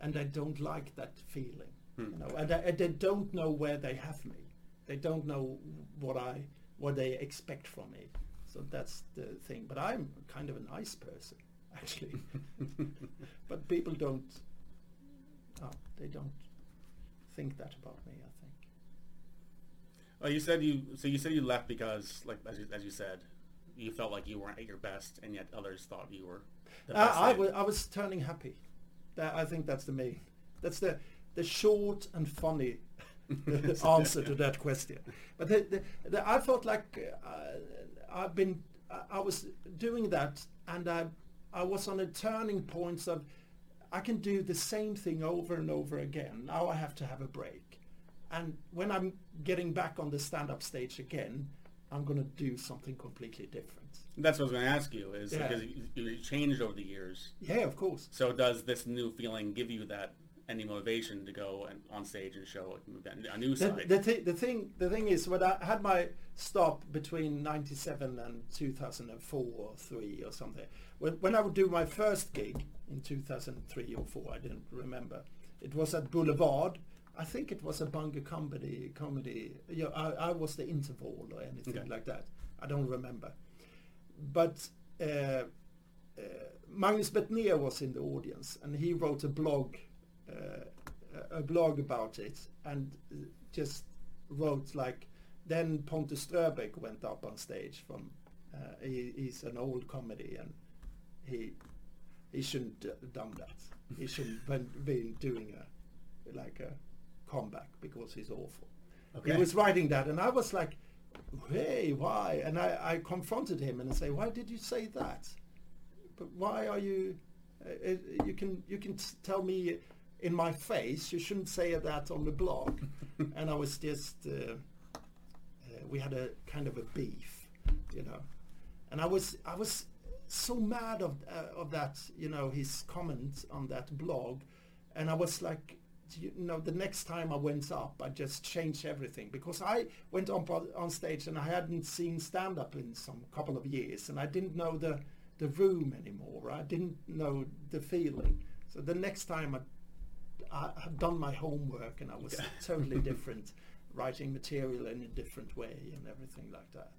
Speaker 1: and I don't like that feeling.
Speaker 2: Hmm.
Speaker 1: You know, and, I, and they don't know where they have me. They don't know what I what they expect from me. So that's the thing. But I'm kind of a nice person, actually. but people don't. Oh, they don't think that about me. I think.
Speaker 2: Oh, you said you so you said you left because like as you, as you said, you felt like you weren't at your best, and yet others thought you were.
Speaker 1: Uh, I was I was turning happy. That I think that's the main. That's the the short and funny answer to that question. But the, the, the, I felt like uh, I've been I, I was doing that, and I I was on a turning point of I can do the same thing over and over again. Now I have to have a break, and when I'm getting back on the stand-up stage again, I'm going to do something completely different.
Speaker 2: That's what I was going to ask you is
Speaker 1: Yeah.
Speaker 2: because you, you changed over the years.
Speaker 1: Yeah, of course.
Speaker 2: So does this new feeling give you that any motivation to go and on stage and show a new
Speaker 1: The,
Speaker 2: side?
Speaker 1: the, thi- the thing the thing is when I had my stop between 97 and 2004 or 3 or something when, when I would do my first gig in 2003 or 4 I didn't remember it was at Boulevard I think it was a Bungie comedy comedy yeah, I, I was the interval or anything
Speaker 2: Okay.
Speaker 1: like that. I don't remember. But uh, uh, Magnus Betnér was in the audience and he wrote a blog uh, a blog about it and uh, just wrote like then Pontus Ströbaek went up on stage from uh, he, he's an old comedy and he he shouldn't have done that. He shouldn't been, been doing a like a comeback because he's awful.
Speaker 2: Okay.
Speaker 1: he was writing that and I was like hey why? And I, I confronted him and I say why did you say that? But why are you uh, uh, you can you can t- tell me in my face you shouldn't say that on the blog. And I was just uh, uh, we had a kind of a beef you know. And I was I was so mad of uh, of that you know his comment on that blog. And I was like you know the next time I went up I just changed everything. Because I went on, on stage and I hadn't seen stand up in some couple of years and I didn't know the the room anymore. I didn't know the feeling. So the next time I I had done my homework and I was totally different, writing material in a different way and everything like that,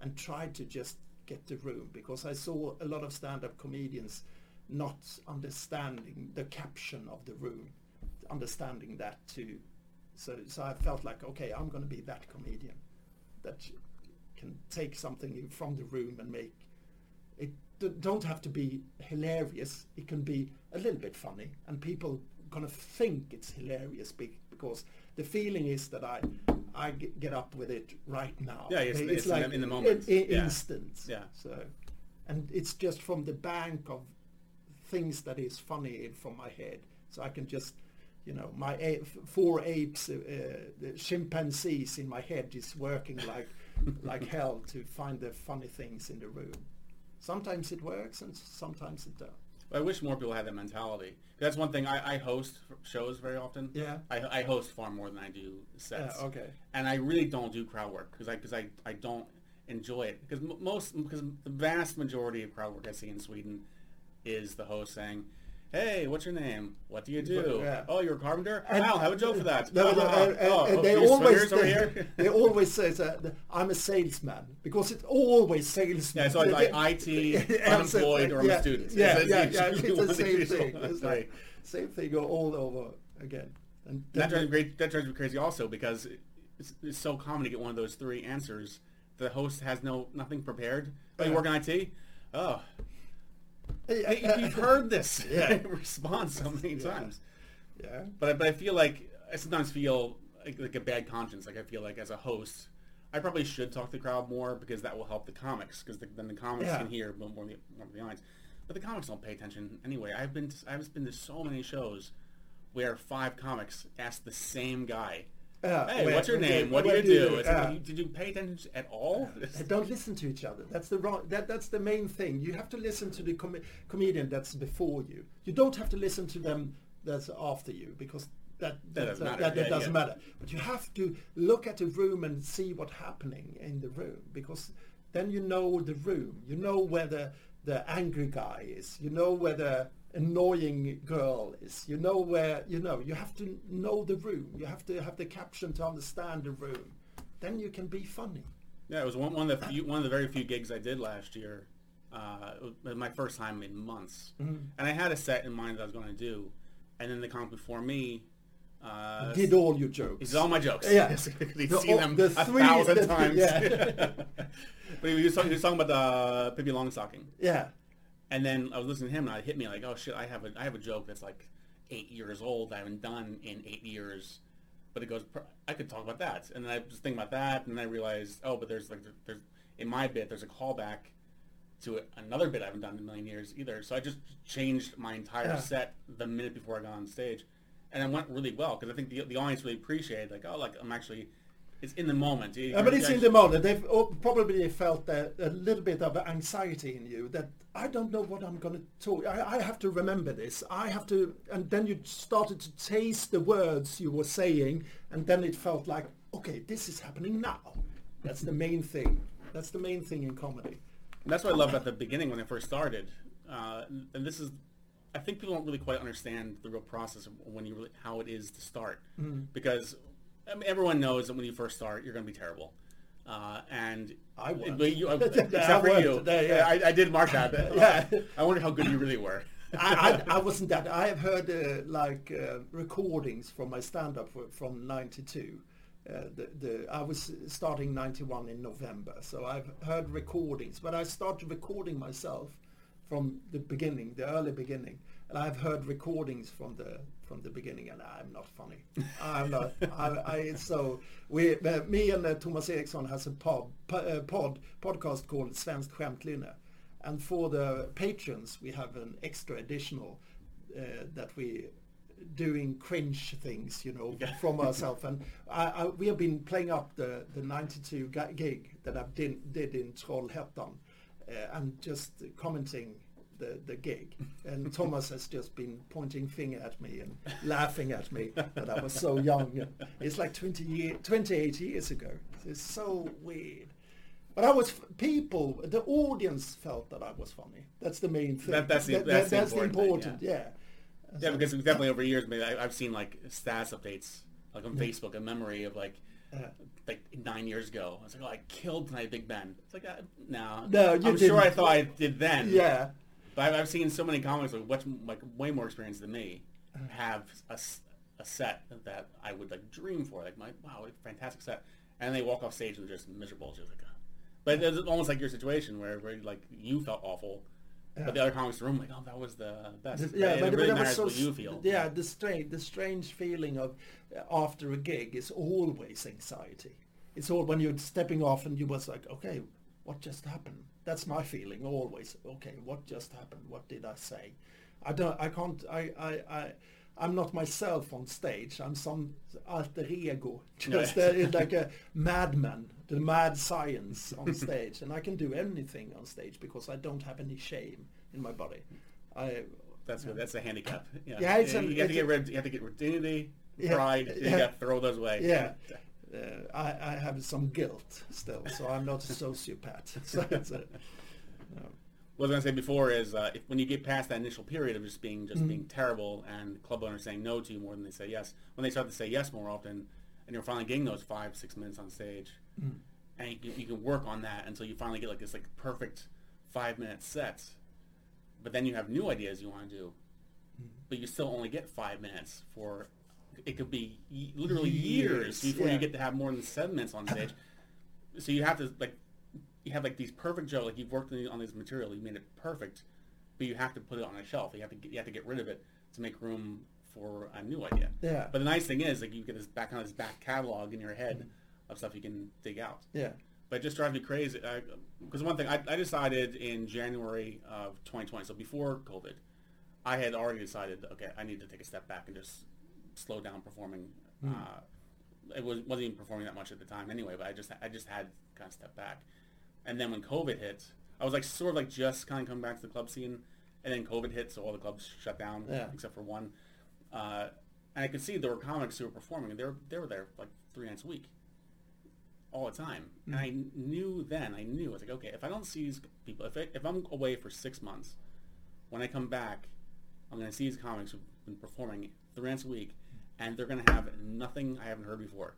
Speaker 1: and tried to just get the room. Because I saw a lot of stand-up comedians not understanding the caption of the room, understanding that too. So, so I felt like, okay, I'm going to be that comedian that can take something from the room and make it don't have to be hilarious. It can be a little bit funny, and people gonna think it's hilarious because the feeling is that I I get up with it right now.
Speaker 2: Yeah, it's- it's in the- in the moment.
Speaker 1: in-
Speaker 2: Yeah.
Speaker 1: instant.
Speaker 2: Yeah.
Speaker 1: So, and it's just from the bank of things that is funny in from my head. So I can just, you know, my four apes, uh, the chimpanzees in my head is working like like hell to find the funny things in the room. Sometimes it works and sometimes it don't.
Speaker 2: I wish more people had that mentality. That's one thing. I, I host shows very often.
Speaker 1: Yeah.
Speaker 2: I, I host far more than I do sets.
Speaker 1: Yeah, okay.
Speaker 2: And I really don't do crowd work because I because I, I don't enjoy it because m- most because the vast majority of crowd work I see in Sweden is the host saying, "Hey, what's your name? What do you do?
Speaker 1: Yeah.
Speaker 2: Oh, you're a carpenter.
Speaker 1: And-
Speaker 2: I'll have a joke for that.
Speaker 1: No, no,
Speaker 2: Ah,
Speaker 1: and- and-
Speaker 2: oh,
Speaker 1: and
Speaker 2: oh,
Speaker 1: they always
Speaker 2: here.
Speaker 1: they always say that I'm a salesman because it's always salesman.
Speaker 2: Yeah, so it's like IT, unemployed, or I'm
Speaker 1: yeah,
Speaker 2: a student.
Speaker 1: Yeah,
Speaker 2: It's-
Speaker 1: yeah, yeah, it's the same thing. It's like same thing go all over again. And
Speaker 2: That drives me great. That drives me crazy also because it's, it's so common to get one of those three answers. The host has no nothing prepared. Oh, you work in IT? Oh, you've heard this
Speaker 1: Yeah.
Speaker 2: response so many
Speaker 1: Yeah.
Speaker 2: times.
Speaker 1: yeah.
Speaker 2: But I- but I feel like I sometimes feel like, like a bad conscience. Like I feel like as a host, I probably should talk to the crowd more because that will help the comics because the, then the comics
Speaker 1: Yeah.
Speaker 2: can hear more more of the, more of the audience. But the comics don't pay attention anyway. I've been to, I've been to so many shows where five comics ask the same guy,
Speaker 1: Yeah,
Speaker 2: "Hey,
Speaker 1: where-
Speaker 2: what's your name? What do
Speaker 1: where
Speaker 2: you
Speaker 1: do
Speaker 2: do?" like, did you pay attention at all?
Speaker 1: Don't listen to each other. That's the wrong. That that's the main thing. You have to listen to the com- comedian that's before you. You don't have to listen to them that's after you because that
Speaker 2: That
Speaker 1: that,
Speaker 2: doesn't
Speaker 1: that,
Speaker 2: matter.
Speaker 1: that- that
Speaker 2: Yeah,
Speaker 1: doesn't
Speaker 2: yeah.
Speaker 1: matter. But you have to look at the room and see what's happening in the room because then you know the room. You know whether the angry guy is. You know where the annoying girl is. You know where you know. You have to know the room. You have to have the caption to understand the room. Then you can be funny.
Speaker 2: Yeah, it was one, one of the few, one of the very few gigs I did last year. Uh, my first time in months,
Speaker 1: Mm-hmm.
Speaker 2: and I had a set in mind that I was going to do, and then the comic before me uh,
Speaker 1: did all your jokes.
Speaker 2: he did all my jokes.
Speaker 1: Yeah.
Speaker 2: he'd
Speaker 1: The-
Speaker 2: seen them
Speaker 1: the
Speaker 2: a
Speaker 1: three-
Speaker 2: thousand
Speaker 1: the-
Speaker 2: times.
Speaker 1: yeah.
Speaker 2: but he was, talking, he was talking about the uh, Pippi Longstocking,
Speaker 1: Yeah.
Speaker 2: And then I was listening to him, and it hit me like, oh shit, I have a I have a joke that's like eight years old. I haven't done in eight years. But it goes, "Pr- I could talk about that, and then I was thinking about that, and then I realized, oh, but there's like there's in my bit there's a callback to another bit I haven't done in a million years either. So I just changed my entire
Speaker 1: Yeah.
Speaker 2: set the minute before I got on stage, and it went really well because I think the, the audience really appreciated like, oh, like I'm actually, it's in the moment.
Speaker 1: Yeah, but it's in the moment. They've oh, probably felt a, a little bit of anxiety in you that I don't know what I'm going to talk. I, I have to remember this. I have to, and then you started to taste the words you were saying, and then it felt like, okay, this is happening now. That's the main thing. That's the main thing in comedy.
Speaker 2: And that's what I loved at the beginning when I first started. Uh, and this is, I think people don't really quite understand the real process of when you really, how it is to start.
Speaker 1: Mm-hmm.
Speaker 2: Because I mean, everyone knows that when you first start, you're going to be terrible. Uh, and
Speaker 1: I was.
Speaker 2: but you, uh,
Speaker 1: I
Speaker 2: except for
Speaker 1: was
Speaker 2: you.
Speaker 1: today, yeah.
Speaker 2: I, I did mark that.
Speaker 1: Yeah.
Speaker 2: I wonder how good you really were.
Speaker 1: I, I, I wasn't that. I have heard uh, like uh, recordings from my stand-up from '92. Uh, the, the I was starting '91 in November, so I've heard recordings. But I started recording myself from the beginning, the early beginning, and I've heard recordings from the from the beginning, and I'm not funny. I'm not. I, I so we, uh, me and uh, Thomas Eriksson has a pod, uh, pod podcast called Svenskt Skämtlynne. And for the patrons, we have an extra additional uh, that we doing cringe things, you know, from ourselves. And I, I, we have been playing up the, the 92 gig that I did, did in Trollhättan uh, and just commenting the, the gig. And Thomas has just been pointing finger at me and laughing at me that I was so young. It's like 20 year, 28 years ago. It's so weird. But I was people. The audience felt that I was funny. That's the main thing.
Speaker 2: That- that's the-
Speaker 1: That-
Speaker 2: that's
Speaker 1: that's
Speaker 2: important
Speaker 1: important.
Speaker 2: thing,
Speaker 1: Yeah.
Speaker 2: Yeah, because definitely over years, maybe I, I've seen like status updates, like on Facebook, a memory of like,
Speaker 1: Yeah.
Speaker 2: like nine years ago. I was like, oh, I killed tonight, Big Ben. It's like, uh, no,
Speaker 1: No, you
Speaker 2: I'm sure I thought I did then.
Speaker 1: Yeah.
Speaker 2: But I've, I've seen so many comics like much like way more experience than me have a, a set that I would like dream for, like my wow, fantastic set, and they walk off stage and they're just miserable, just like. Uh, but it's almost like your situation where, where like you felt awful, But the other comics in the room like, oh, that was the best.
Speaker 1: Yeah,
Speaker 2: it
Speaker 1: but,
Speaker 2: really
Speaker 1: but that was
Speaker 2: matters
Speaker 1: so
Speaker 2: what you feel.
Speaker 1: Yeah, the strange, the strange feeling of uh, after a gig is always anxiety. It's all when you're stepping off and you was like, okay, what just happened? That's my feeling always. Okay, what just happened? What did I say? I don't. I can't. I. I. I I'm not myself on stage. I'm some alter ego, just
Speaker 2: Yeah.
Speaker 1: uh, like a madman, the mad science on stage, and I can do anything on stage because I don't have any shame in my body. I
Speaker 2: That's good. That's a handicap. Yeah,
Speaker 1: Yeah,
Speaker 2: you,
Speaker 1: an-
Speaker 2: you have to get
Speaker 1: a-
Speaker 2: rid. You have to get rid dignity,
Speaker 1: Yeah,
Speaker 2: pride. You
Speaker 1: yeah.
Speaker 2: got to throw those away.
Speaker 1: Yeah. Uh, I, I have some guilt still, so I'm not a sociopath. So a, no.
Speaker 2: What I was going to say before is uh, if, when you get past that initial period of just being just
Speaker 1: Mm-hmm.
Speaker 2: being terrible and club owners saying no to you more than they say yes, when they start to say yes more often, and you're finally getting those five six minutes on stage,
Speaker 1: Mm.
Speaker 2: and you, can- you can work on that until you finally get like this like perfect five minute set, but then you have new ideas you want to do,
Speaker 1: Mm.
Speaker 2: but you still only get five minutes for it could be y- literally years,
Speaker 1: Years,
Speaker 2: before
Speaker 1: yeah.
Speaker 2: you get to have more than seven minutes on stage. so you have to like you have like these perfect jokes, like you've worked on, on this material, you made it perfect, but you have to put it on a shelf. You have to get, you have to get rid of it to make room for a new idea.
Speaker 1: Yeah.
Speaker 2: But the nice thing is, like you get this back kind of this back catalog in your head of stuff you can dig out.
Speaker 1: Yeah.
Speaker 2: But it just drives me crazy because one thing I, I decided in January of 2020, so before COVID, I had already decided, okay, I need to take a step back and just slow down performing. Uh, it was, wasn't even performing that much at the time anyway, but I just I just had kind of step back. And then when COVID hit, I was like sort of like just kind of coming back to the club scene, and then COVID hit, so all the clubs shut down
Speaker 1: Yeah.
Speaker 2: except for one. Uh, and I could see there were comics who were performing, and they were they were there like three nights a week, all the time. And I knew then, I knew I was like, okay, if I don't see these people, if I, if I'm away for six months, when I come back, I'm going to see these comics who've been performing three nights a week, and they're going to have nothing I haven't heard before.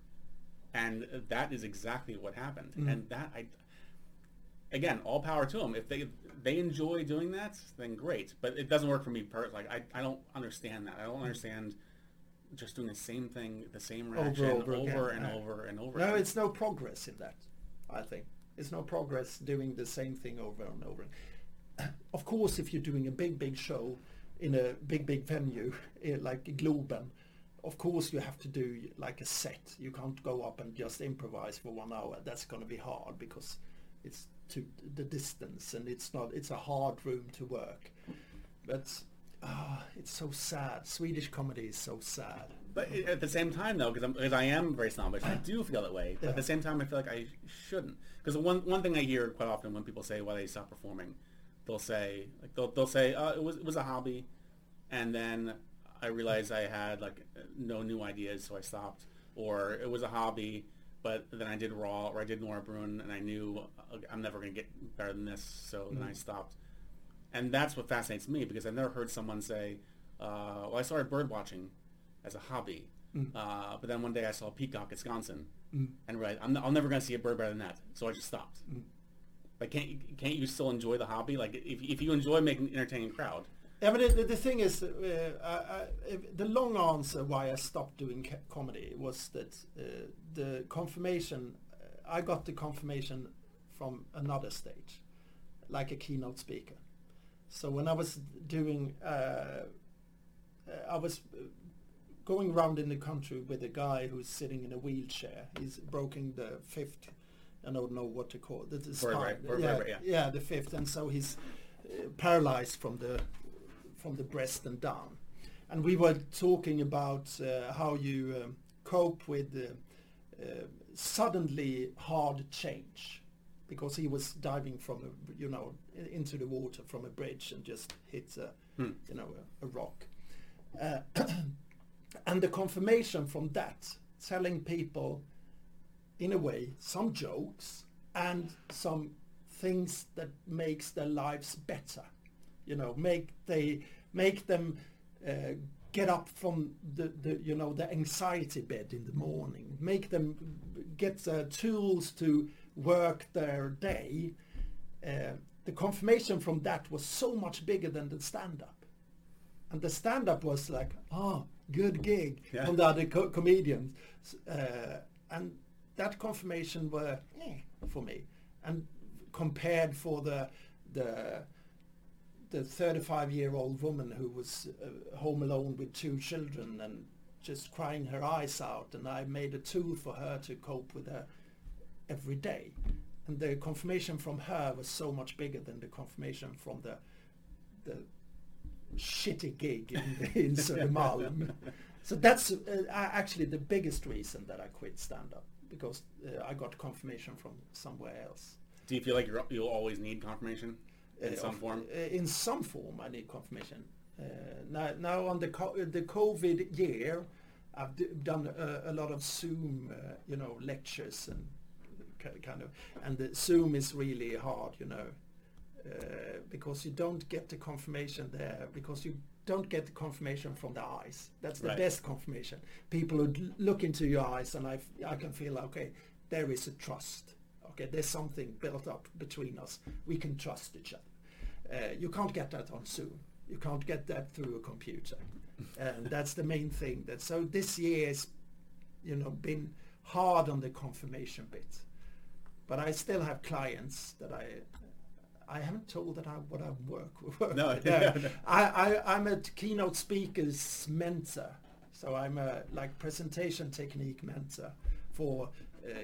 Speaker 2: And that is exactly what happened. And that I, again, all power to them. If they they enjoy doing that, then great. But it doesn't work for me. Per- like I, I don't understand that. I don't understand just doing the same thing, the same reaction over,
Speaker 1: over again,
Speaker 2: and
Speaker 1: no.
Speaker 2: over and over.
Speaker 1: No,
Speaker 2: again.
Speaker 1: it's no progress in that. I think it's no progress doing the same thing over and over. Of course, if you're doing a big, big show in a big, big venue eh, like Globen, of course you have to do like a set. You can't go up and just improvise for one hour. That's going to be hard because it's to the distance and it's not. It's a hard room to work. But ah, it's so sad. Swedish comedy is so sad.
Speaker 2: But at the same time, though, because I am very snobbish, I do feel that way. But
Speaker 1: Yeah.
Speaker 2: at the same time, I feel like I shouldn't. Because one one thing I hear quite often when people say why they stop performing, they'll say like they'll they'll say uh, it was it was a hobby, and then I realized I had like no new ideas, so I stopped. Or it was a hobby, but then I did Raw or I did Norra Brunn, and I knew uh, I'm never going to get better than this, so then I stopped. And that's what fascinates me because I've never heard someone say, uh, "Well, I started bird watching as a hobby, uh, but then one day I saw a peacock at Wisconsin, and realized I'm, I'm never going to see a bird better than that, so I just stopped." Like, can't you, can't you still enjoy the hobby? Like, if, if you enjoy making an entertaining crowd,
Speaker 1: Yeah, but the, the thing is, uh, I, I, the long answer why I stopped doing comedy was that uh, the confirmation, uh, I got the confirmation from another stage, like a keynote speaker. So when I was doing, uh, I was going around in the country with a guy who's sitting in a wheelchair. He's broken the fifth, I don't know what to call it. The, the
Speaker 2: Vertebrae,
Speaker 1: spine.
Speaker 2: vertebrae,
Speaker 1: yeah,
Speaker 2: yeah.
Speaker 1: yeah, the fifth, and so he's uh, paralyzed from the from the breast and down. And we were talking about uh, how you um, cope with uh, uh, suddenly hard change, because he was diving from a, you know into the water from a bridge and just hit a,
Speaker 2: Hmm.
Speaker 1: you know a, a rock. Uh, and the confirmation from that, telling people in a way some jokes and some things that makes their lives better you know make they make them uh, get up from the, the you know the anxiety bed in the morning. Make them get uh, tools to work their day. Uh, the confirmation from that was so much bigger than the stand-up. And the stand-up was like oh good gig
Speaker 2: Yeah.
Speaker 1: from the other co- comedians. Uh, and that confirmation were eh, for me. And compared for the the the 35 year old woman who was uh, home alone with two children and just crying her eyes out and I made a tool for her to cope with her every day and the confirmation from her was so much bigger than the confirmation from the the shitty gig in, in Södermalm. so that's uh, actually the biggest reason that I quit stand-up because uh, I got confirmation from somewhere else.
Speaker 2: Do you feel like you're, you'll always need confirmation in
Speaker 1: Uh,
Speaker 2: some
Speaker 1: of-
Speaker 2: form?
Speaker 1: uh, in some form, I need confirmation. Uh, now, now on the co- the COVID year, I've d- done a, a lot of Zoom, uh, you know, lectures and ki- kind of, and the Zoom is really hard, you know, uh, because you don't get the confirmation there because you don't get the confirmation from the eyes. That's the
Speaker 2: Right.
Speaker 1: best confirmation. People would look into your eyes, and I, I can feel okay, there is a trust. Okay, there's something built up between us. We can trust each other. Uh, you can't get that on Zoom. You can't get that through a computer, and that's the main thing. That so this year has, you know, been hard on the confirmation bit, but I still have clients that I. I haven't told that I what I work with.
Speaker 2: No,
Speaker 1: Yeah.
Speaker 2: no.
Speaker 1: I, I I'm a keynote speakers mentor, so I'm a like presentation technique mentor for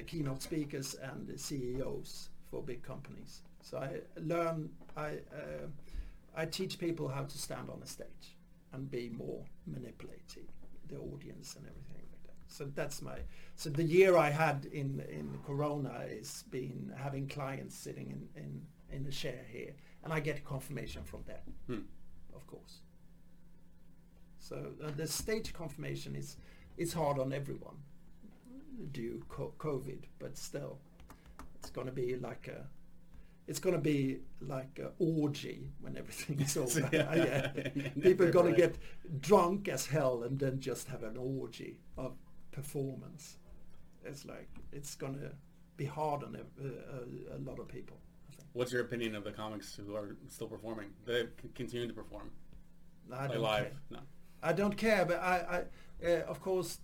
Speaker 1: keynote speakers and CEOs for big companies. So I learn I uh, I teach people how to stand on a stage and be more manipulative, the audience and everything like that. So that's my so the year I had in in Corona is been having clients sitting in in in a chair here, and I get confirmation from them,
Speaker 2: Hmm.
Speaker 1: of course. So uh, the stage confirmation is is hard on everyone due co- COVID, but still, it's going to be like a it's going to be like a orgy when everything is over.
Speaker 2: Yeah.
Speaker 1: yeah. People are going to get drunk as hell and then just have an orgy of performance. It's like it's going to be hard on a, a, a lot of people.
Speaker 2: What's your opinion of the comics who are still performing? They continue to perform
Speaker 1: I
Speaker 2: like
Speaker 1: don't
Speaker 2: live.
Speaker 1: care.
Speaker 2: No.
Speaker 1: I don't care, but I, I uh, of course,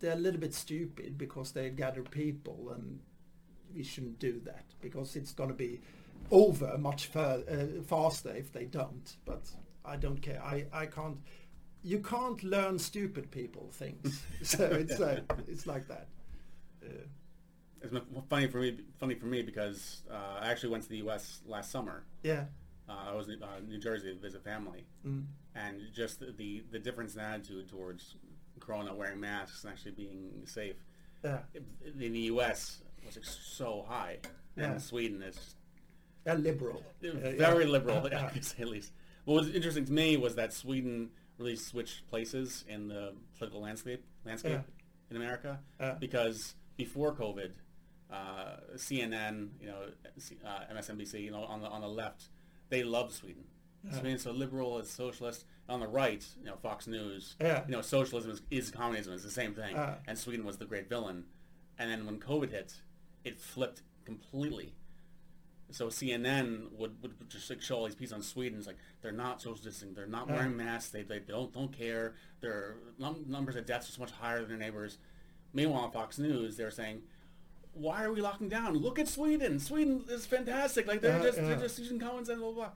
Speaker 1: they're a little bit stupid because they gather people, and we shouldn't do that because it's going to be over much fur- uh, faster if they don't. But I don't care. I, I can't. You can't learn stupid people things, so it's like it's like that. Uh,
Speaker 2: It's funny for me. Funny for me because uh, I actually went to the U.S. last summer.
Speaker 1: yeah.
Speaker 2: Uh, I was in uh, New Jersey to visit family,
Speaker 1: Mm.
Speaker 2: and just the, the the difference in attitude towards Corona, wearing masks, and actually being safe
Speaker 1: Yeah.
Speaker 2: in the U.S. was so high,
Speaker 1: Yeah.
Speaker 2: and Sweden is
Speaker 1: A liberal.
Speaker 2: Very
Speaker 1: yeah.
Speaker 2: liberal,
Speaker 1: Yeah.
Speaker 2: I can say at least. What was interesting to me was that Sweden really switched places in the political landscape landscape in America because before COVID, uh, CNN, you know, uh, MSNBC, you know, on the on the left, they loved Sweden.
Speaker 1: Yeah.
Speaker 2: mean, so liberal, it's socialist. On the right, you know, Fox News,
Speaker 1: Yeah.
Speaker 2: you know, socialism is, is communism, it's the same thing.
Speaker 1: Yeah.
Speaker 2: and Sweden was the great villain. And then when COVID hit, it flipped completely. So CNN would, would just like show all these pieces on Sweden. It's like they're not social distancing. They're not wearing masks. They, they don't don't care. Their num- numbers of deaths are so much higher than their neighbors. Meanwhile, on Fox News, they're saying, "Why are we locking down? Look at Sweden. Sweden is fantastic. Like they're just they're just using common sense. Blah blah." blah.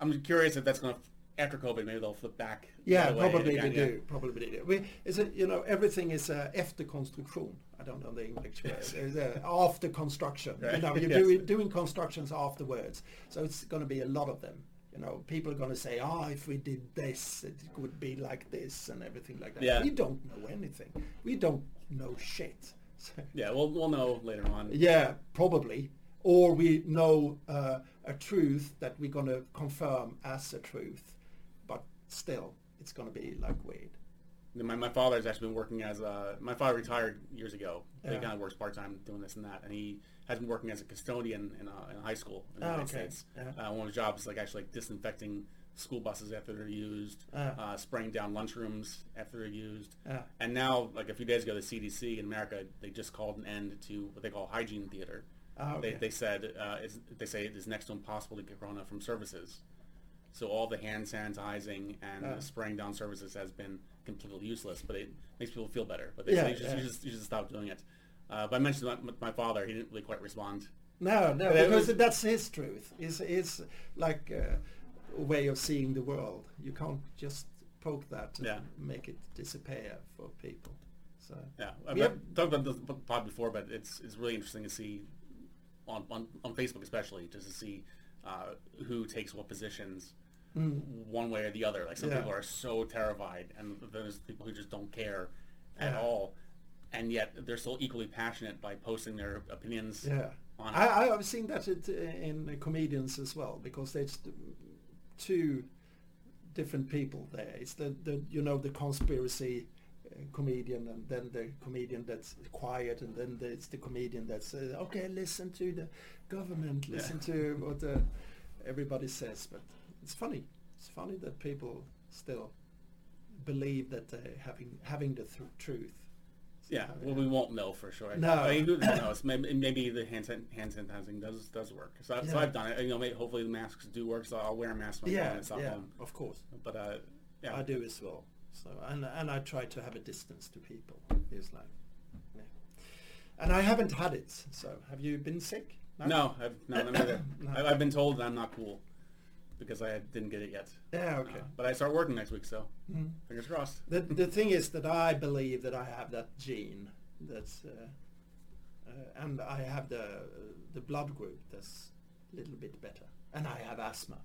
Speaker 2: I'm curious if that's going to after COVID, maybe they'll flip back.
Speaker 1: Yeah,
Speaker 2: way
Speaker 1: probably
Speaker 2: again,
Speaker 1: they
Speaker 2: yeah.
Speaker 1: do. Probably they do. We, is it, you know, everything is uh, efterkonstruktion. I don't know the English word. It's, uh, after construction. You
Speaker 2: Right.
Speaker 1: know, you're
Speaker 2: Yes.
Speaker 1: doing, doing constructions afterwards. So it's going to be a lot of them. You know, people are going to say, "Ah, if we did this, it would be like this and everything like that."
Speaker 2: Yeah.
Speaker 1: We don't know anything. We don't know shit. So,
Speaker 2: Yeah, we'll we'll know later on.
Speaker 1: yeah, probably. Or we know uh, a truth that we're going to confirm as a truth, but still, it's going to be like weird.
Speaker 2: My, my father's actually been working as a, my father retired years ago. He
Speaker 1: Yeah.
Speaker 2: kind of works part-time doing this and that. And he has been working as a custodian in a, in a high school in the
Speaker 1: Oh,
Speaker 2: United
Speaker 1: okay.
Speaker 2: States.
Speaker 1: Yeah.
Speaker 2: Uh, one of his jobs is like actually like disinfecting school buses after they're used,
Speaker 1: Ah.
Speaker 2: uh, spraying down lunchrooms after they're used.
Speaker 1: Yeah.
Speaker 2: And now, like a few days ago, the CDC in America, they just called an end to what they call hygiene theater.
Speaker 1: Ah, okay.
Speaker 2: They, they said uh, it's, they say it is next to impossible to get corona from services. So all the hand sanitizing and
Speaker 1: Ah.
Speaker 2: spraying down services has been completely useless, but it makes people feel better. But they
Speaker 1: Yeah,
Speaker 2: say you, just, you, just, you just stop doing it. Uh, but I mentioned my, my father; he didn't really quite respond.
Speaker 1: No, no,
Speaker 2: But
Speaker 1: because
Speaker 2: was-
Speaker 1: that's his truth. Is is like a way of seeing the world. You can't just poke that and
Speaker 2: Yeah.
Speaker 1: make it disappear for people. So
Speaker 2: Yeah, I've
Speaker 1: have-
Speaker 2: talked about this pod before, but it's it's really interesting to see on on, on Facebook especially just to see uh, who takes what positions one way or the other. Like some
Speaker 1: Mm. Yeah.
Speaker 2: people are so terrified, and there's people who just don't care at
Speaker 1: Yeah.
Speaker 2: all, and yet they're still equally passionate by posting their opinions.
Speaker 1: yeah,
Speaker 2: On
Speaker 1: I, I've seen that it, in comedians as well because there's two different people there. It's the, the you know the conspiracy comedian and then the comedian that's quiet and then it's the comedian that's uh, okay listen to the government listen to what uh, everybody says but it's funny it's funny that people still believe that they're having having the th- truth
Speaker 2: Yeah, well, we won't know for sure.
Speaker 1: No.
Speaker 2: I mean, who knows? Maybe, maybe the hand, san- hand sanitizing does does work. So, so I've done it. You know, maybe, hopefully the masks do work. So I'll wear a mask when
Speaker 1: yeah
Speaker 2: I'm
Speaker 1: yeah
Speaker 2: home.
Speaker 1: of course
Speaker 2: But uh, yeah,
Speaker 1: I do as well. So and and I try to have a distance to people. It's like, yeah. And I haven't had it. So have you been sick?
Speaker 2: No, I've, no, no.
Speaker 1: No.
Speaker 2: I, I've been told that I'm not cool because I didn't get it yet.
Speaker 1: Yeah. Okay.
Speaker 2: Uh, but I start working next week, so
Speaker 1: Mm.
Speaker 2: fingers crossed.
Speaker 1: The the thing is that I believe that I have that gene. That's uh, uh, and I have the the blood group that's a little bit better. And I have asthma.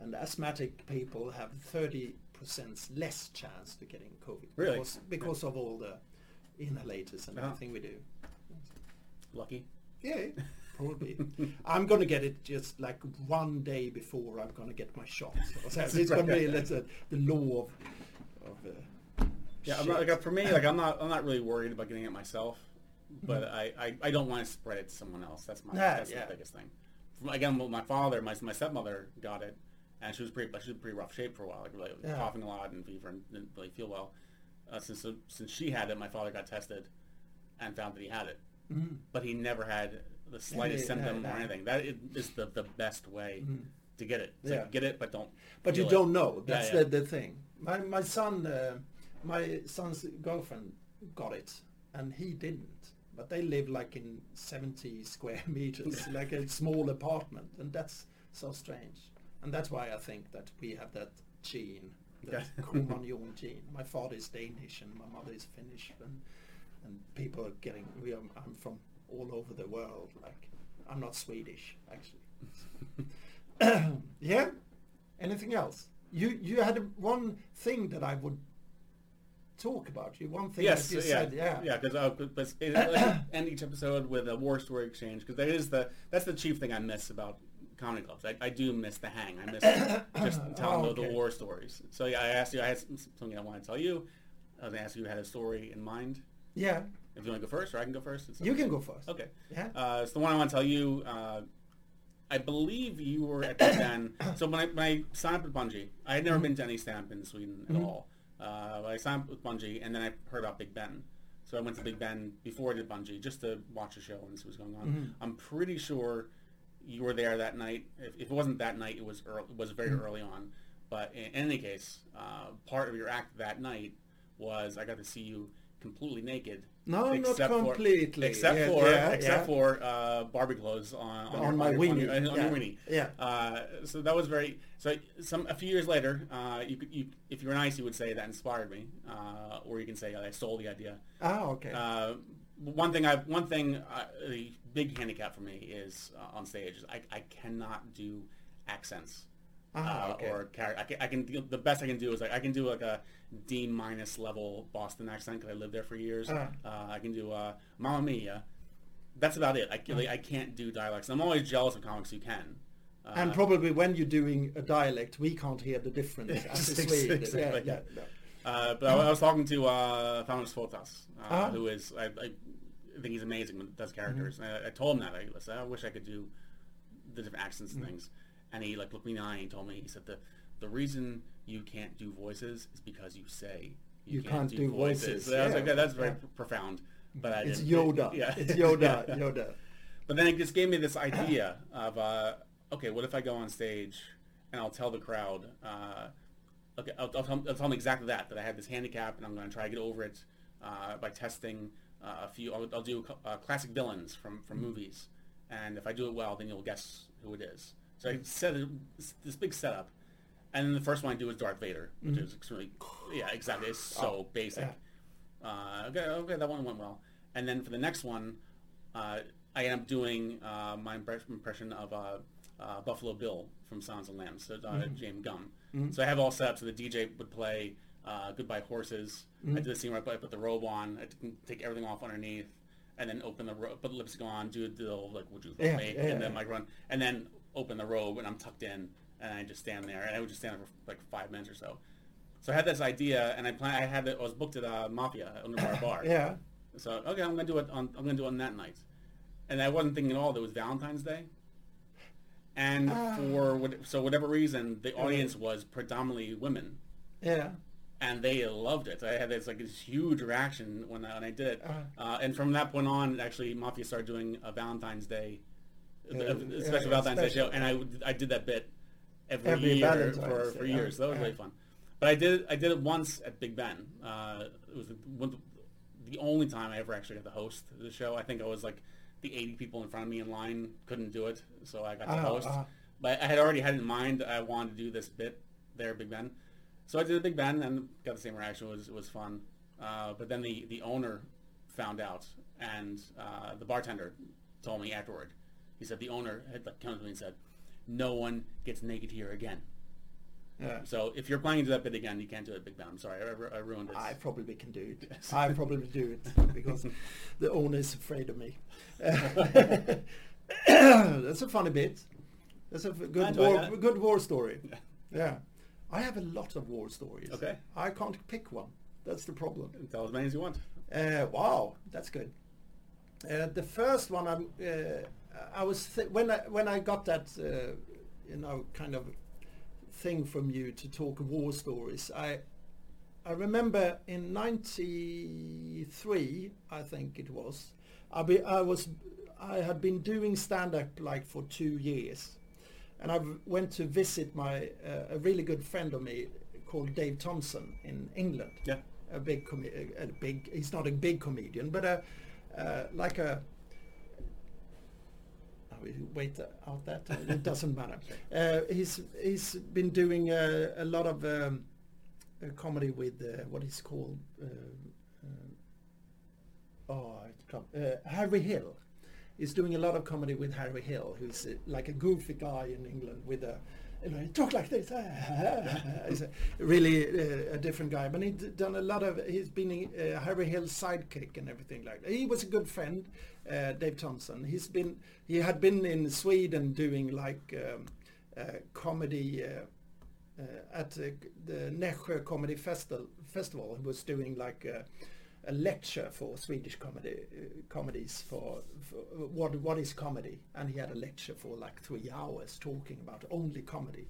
Speaker 1: And asthmatic people have thirty percent less chance to getting COVID.
Speaker 2: Really?
Speaker 1: Because, because of all the inhalators and
Speaker 2: Uh-huh.
Speaker 1: everything we do.
Speaker 2: Lucky.
Speaker 1: Yeah, probably. I'm gonna get it just like one day before I'm gonna get my shot. So it's gonna be like the, the law of of. Uh,
Speaker 2: Yeah, I'm not, like, for me, like I'm not, I'm not really worried about getting it myself, but I, I, I don't want to spread it to someone else. That's my,
Speaker 1: Mm-hmm. Yeah,
Speaker 2: that's
Speaker 1: yeah.
Speaker 2: the biggest thing. From- Again, well, my father, my, my stepmother got it, and she was pretty, she was in pretty rough shape for a while, like really
Speaker 1: Yeah.
Speaker 2: coughing a lot and fever and didn't really feel well. Uh, since since she had it, my father got tested, and found that he had it,
Speaker 1: Mhm.
Speaker 2: but he never had the slightest
Speaker 1: Any-
Speaker 2: symptom
Speaker 1: no,
Speaker 2: or anything. That is, the, the best way to get it.
Speaker 1: Yeah.
Speaker 2: like, get it, but don't.
Speaker 1: But you
Speaker 2: it.
Speaker 1: don't know.
Speaker 2: Yeah,
Speaker 1: That's
Speaker 2: yeah.
Speaker 1: the the thing. My my son, uh, my son's girlfriend got it, and he didn't. But they live like in 70 square meters, like a small apartment, and that's so strange. And that's why I think that we have that gene, that
Speaker 2: Okay.
Speaker 1: Cro-Magnon gene. My father is Danish and my mother is Finnish, and and people are getting. We are, I'm from all over the world. Like I'm not Swedish actually. yeah. Anything else? You you had one thing that I would talk about. You one thing
Speaker 2: Yes,
Speaker 1: that you
Speaker 2: yeah,
Speaker 1: said. Yeah.
Speaker 2: yeah. Because uh, but- but like, end each episode with a war story exchange because that is the that's the chief thing I miss about comedy clubs. I, I do miss the hang. I miss just telling
Speaker 1: Oh,
Speaker 2: the, the war stories. So yeah, I asked you. I had something I want to tell you. I was gonna ask you if you had a story in mind.
Speaker 1: Yeah.
Speaker 2: If you want to go first, or I can go first.
Speaker 1: You
Speaker 2: okay.
Speaker 1: can go first.
Speaker 2: Okay.
Speaker 1: Yeah.
Speaker 2: Uh, it's the one I want to tell you. Uh, I believe you were at Big Ben. so when I, when I signed up with Bungie, I had never been to any stand up in Sweden at all. Uh, I signed up with Bungie, and then I heard about Big Ben. So I went to Big Ben before I did Bungie just to watch the show and see what's going on. I'm pretty sure you were there that night. If, if it wasn't that night, it was early, it was very early on. But in, any case, uh, part of your act that night was I got to see you completely naked.
Speaker 1: No, not
Speaker 2: except for-
Speaker 1: completely.
Speaker 2: except
Speaker 1: Yeah,
Speaker 2: for
Speaker 1: yeah,
Speaker 2: except
Speaker 1: yeah.
Speaker 2: for uh, Barbie clothes on on,
Speaker 1: On
Speaker 2: your,
Speaker 1: my
Speaker 2: your,
Speaker 1: weenie,
Speaker 2: your, on
Speaker 1: yeah.
Speaker 2: your weenie.
Speaker 1: Yeah.
Speaker 2: Uh, so that was very. So some a few years later, uh, you you if you were nice, you would say that inspired me, uh, or you can say I stole the idea.
Speaker 1: Ah, okay.
Speaker 2: One thing I've one thing uh, a big handicap for me is uh, on stage. is I I cannot do accents.
Speaker 1: Ah,
Speaker 2: uh,
Speaker 1: okay.
Speaker 2: Or I can, I can the best I can do is like I can do like a D minus level Boston accent because I lived there for years.
Speaker 1: Ah.
Speaker 2: Uh, I can do uh, Mamma Mia. That's about it. I, can- like, I can't do dialects. I'm always jealous of comics who can. Uh,
Speaker 1: and probably when you're doing a dialect, we can't hear the difference as a Swede.
Speaker 2: Exactly.
Speaker 1: Yeah, yeah, yeah.
Speaker 2: Uh, but I, I was talking to uh, Thomas Fotas, uh,
Speaker 1: Ah.
Speaker 2: who is I, I think he's amazing when he does characters.
Speaker 1: Mm-hmm.
Speaker 2: And I, I told him that I, said, I wish I could do the different accents
Speaker 1: Mm-hmm.
Speaker 2: and things. And he like looked me in the eye and he told me he said the the reason you can't do voices is because you say
Speaker 1: You can't do voices.
Speaker 2: So I was like,
Speaker 1: Yeah,
Speaker 2: "Yeah, that's very
Speaker 1: yeah.
Speaker 2: pr- profound. But I
Speaker 1: It's Yoda.
Speaker 2: Yeah,
Speaker 1: It's Yoda.
Speaker 2: Yeah.
Speaker 1: Yoda.
Speaker 2: But then it just gave me this idea of, uh, okay, what if I go on stage and I'll tell the crowd, uh, okay, I'll, I'll, tell, I'll tell them exactly that, that I have this handicap and I'm going to try to get over it uh, by testing uh, a few, I'll, I'll do uh, classic villains from, from movies. And if I do it well, then you'll guess who it is. So I set a, this big setup. And then the first one I do is Darth Vader, which is extremely, yeah, exactly. It's so basic. Uh, okay, okay, that one went well. And then for the next one, uh, I end up doing uh, my impression of uh, uh, Buffalo Bill from Silence of Lambs, so uh, James Gumb. So I have all set up. So the DJ would play uh, Goodbye Horses. I did the scene where I put, I put the robe on, I take everything off underneath, and then open the robe, put the lipstick on, do the little, like, would you
Speaker 1: Yeah,
Speaker 2: me?
Speaker 1: yeah,
Speaker 2: and then
Speaker 1: yeah.
Speaker 2: like run, and then open the robe, and I'm tucked in, and I just stand there, and I would just stand there for like five minutes or so. So I had this idea, and I plan. I had it. I was booked at uh, Mafia Underbar Bar.
Speaker 1: Yeah.
Speaker 2: So okay, I'm gonna do it on. I'm gonna do it on that night, and I wasn't thinking at all that it was Valentine's Day. And
Speaker 1: Ah.
Speaker 2: for what, so whatever reason, the audience was predominantly women,
Speaker 1: Yeah.
Speaker 2: and they loved it. I had this like this huge reaction when I, when I did it,
Speaker 1: Uh.
Speaker 2: uh, and from that point on, actually, Mafia started doing a Valentine's Day, a- special Valentine's Day show, and I I did that bit every,
Speaker 1: Every
Speaker 2: year
Speaker 1: Valentine's
Speaker 2: for,
Speaker 1: Day,
Speaker 2: for years. So that was really fun. But I did I did it once at Big Ben. Uh, it was the, one, the only time I ever actually got to host the show. I think I was like the 80 people in front of me in line couldn't do it, so I got to
Speaker 1: Ah,
Speaker 2: host.
Speaker 1: ah.
Speaker 2: But I had already had in mind I wanted to do this bit there Big Ben. So I did a Big Ben and got the same reaction. It was, it was fun. Uh, but then the, the owner found out, and uh, the bartender told me afterward. He said the owner had like, come to me and said, "No one gets naked here again."
Speaker 1: Yeah.
Speaker 2: So if you're planning to do that bit again, you can't do it Big Ben. I'm sorry, I, I ruined it.
Speaker 1: I probably can do it. I probably do it because the owner is afraid of me. That's a funny bit. That's a good war,
Speaker 2: that.
Speaker 1: good war story. Yeah. I have a lot of war stories.
Speaker 2: Okay.
Speaker 1: I can't pick one. That's the problem.
Speaker 2: Tell as many as you want.
Speaker 1: Uh, wow, that's good. Uh, the first one, I'm, uh, I was th- when I when I got that, uh, you know, kind of thing from you to talk of war stories. I I remember in '93, I think it was. I be, I was I had been doing stand up like for two years, and I went to visit my uh, a really good friend of me called Dave Thompson in England
Speaker 2: Yeah.
Speaker 1: a big com- a, a big he's not a big comedian but a uh, like a wait out that it doesn't matter uh, he's he's been doing a, lot of um, comedy with uh, what is called uh, uh, oh Harry Hill he's doing a lot of comedy with Harry Hill who's like a goofy guy in England with a you know, he talk like this. he's a really uh, a different guy, but he's done a lot of. He's been uh, Harry Hill's sidekick and everything like that. He was a good friend, uh, Dave Thompson. He's been he had been in Sweden doing like um, uh, comedy uh, uh, at uh, the Nässjö Comedy Festival. Festival, he was doing like. Uh, a lecture for Swedish comedy uh, comedies for, for what what is comedy, and he had a lecture for like three hours talking about only comedy.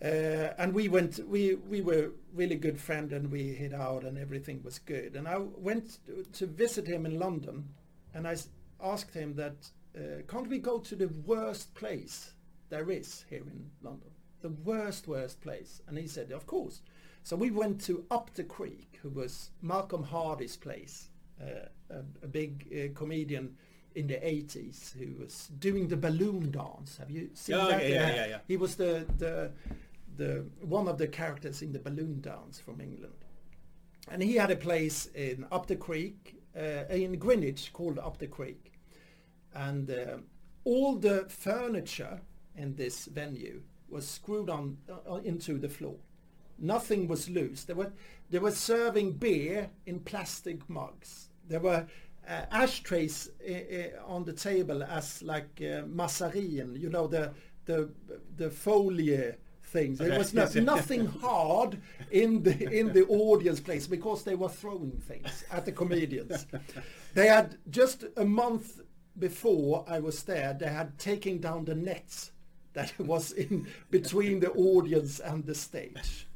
Speaker 1: Uh, and we went, we we were really good friend, and we hit out, and everything was good. And I went to visit him in London, and I asked him that uh, can't we go to the worst place there is here in London, the worst worst place? And he said, of course. So we went to Up the Creek, who was Malcolm Hardee's place, uh, a, a big uh, comedian in the 80s who was doing the balloon dance. Have you seen
Speaker 2: Oh,
Speaker 1: that?
Speaker 2: yeah, yeah, yeah, yeah.
Speaker 1: He was the, the, the one of the characters in the balloon dance from England. And he had a place in Up the Creek, in Greenwich called Up the Creek. And uh, all the furniture in this venue was screwed on uh, into the floor. Nothing was loose. They were they were serving beer in plastic mugs. There were uh, ashtrays uh, uh, on the table as like uh, massarin, you know the the the folie things. There was no, nothing hard in the in the audience place because they were throwing things at the comedians. they had just a month before I was there. They had taken down the nets that was in between the audience and the stage.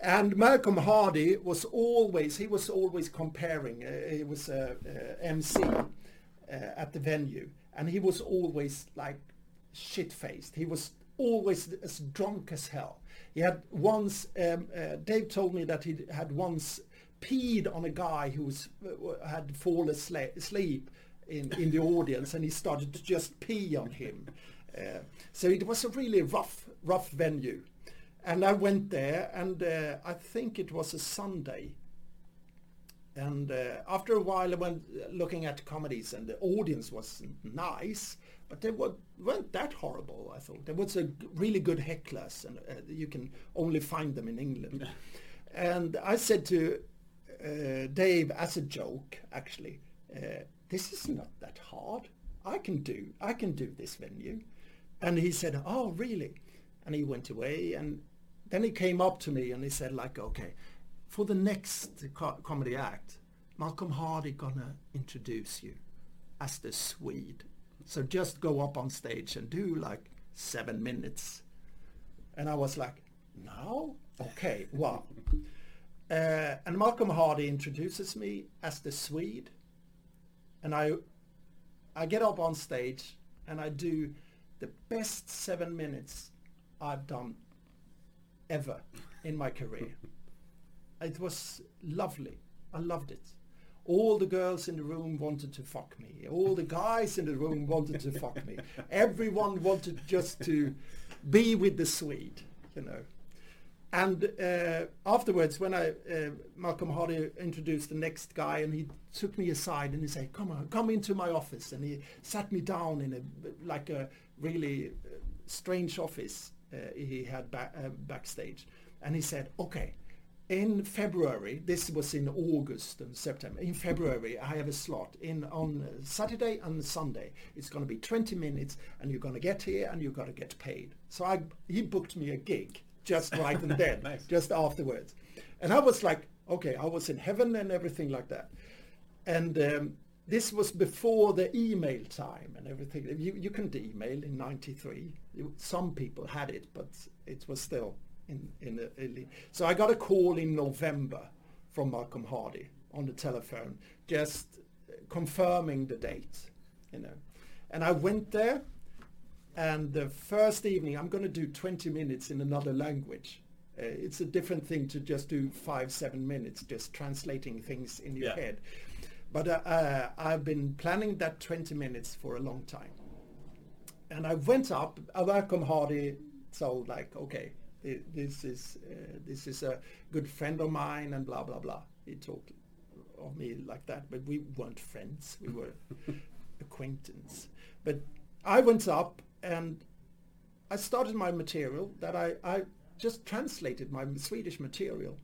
Speaker 1: And Malcolm Hardee was always, he was always comparing, uh, he was a uh, MC uh, at the venue, and he was always like shit-faced. He was always as drunk as hell. He had once, um, uh, Dave told me that he had once peed on a guy who was, uh, had fallen asleep in, in the audience, and he started to just pee on him. Uh, so it was a really rough, rough venue. and I went there, and uh, I think it was a Sunday. And uh, after a while, I went uh, looking at comedies, and the audience was nice, but they were, weren't that horrible. I thought there was a really good hecklers, and uh, you can only find them in England. and I said to uh, Dave as a joke, actually, uh, this is not that hard. I can do, I can do this venue. And he said, oh, really? And he went away, and then he came up to me and he said, like, okay, for the next co- comedy act, Malcolm Hardee gonna introduce you as the Swede. So just go up on stage and do like seven minutes. And I was like, now? Okay, wow. Uh, and Malcolm Hardee introduces me as the Swede. And I, I get up on stage and I do the best seven minutes I've done ever in my career. It was lovely. I loved it. All the girls in the room wanted to fuck me. All the guys in the room wanted to fuck me. Everyone wanted just to be with the Swede, you know. And uh, afterwards, when I uh, Malcolm Hardee introduced the next guy, and he took me aside and he said, "Come on, come into my office." And he sat me down in a like a really uh, strange office uh, he had ba- uh, backstage, and he said, "Okay, in February, this was in August and September. In February, I have a slot in on Saturday and Sunday. It's going to be 20 minutes, and you're going to get here and you're going to get paid." So I he booked me a gig just right and then,
Speaker 2: Nice.
Speaker 1: just afterwards. And I was like, okay, I was in heaven and everything like that. And um, this was before the email time and everything. You, you couldn't email in 93. You, some people had it, but it was still in, in the. So I got a call in November from Malcolm Hardee on the telephone, just confirming the date, you know. And I went there and the first evening, I'm going to do 20 minutes in another language. Uh, it's a different thing to just do five, seven minutes, just translating things in your
Speaker 2: Yeah.
Speaker 1: head. But uh, uh, I've been planning that 20 minutes for a long time. And I went up, I welcome Hardy, so like, okay, this is, uh, this is a good friend of mine and blah, blah, blah. He talked of me like that, but we weren't friends. We were acquaintance. But I went up and I started my material that I, I just translated my Swedish material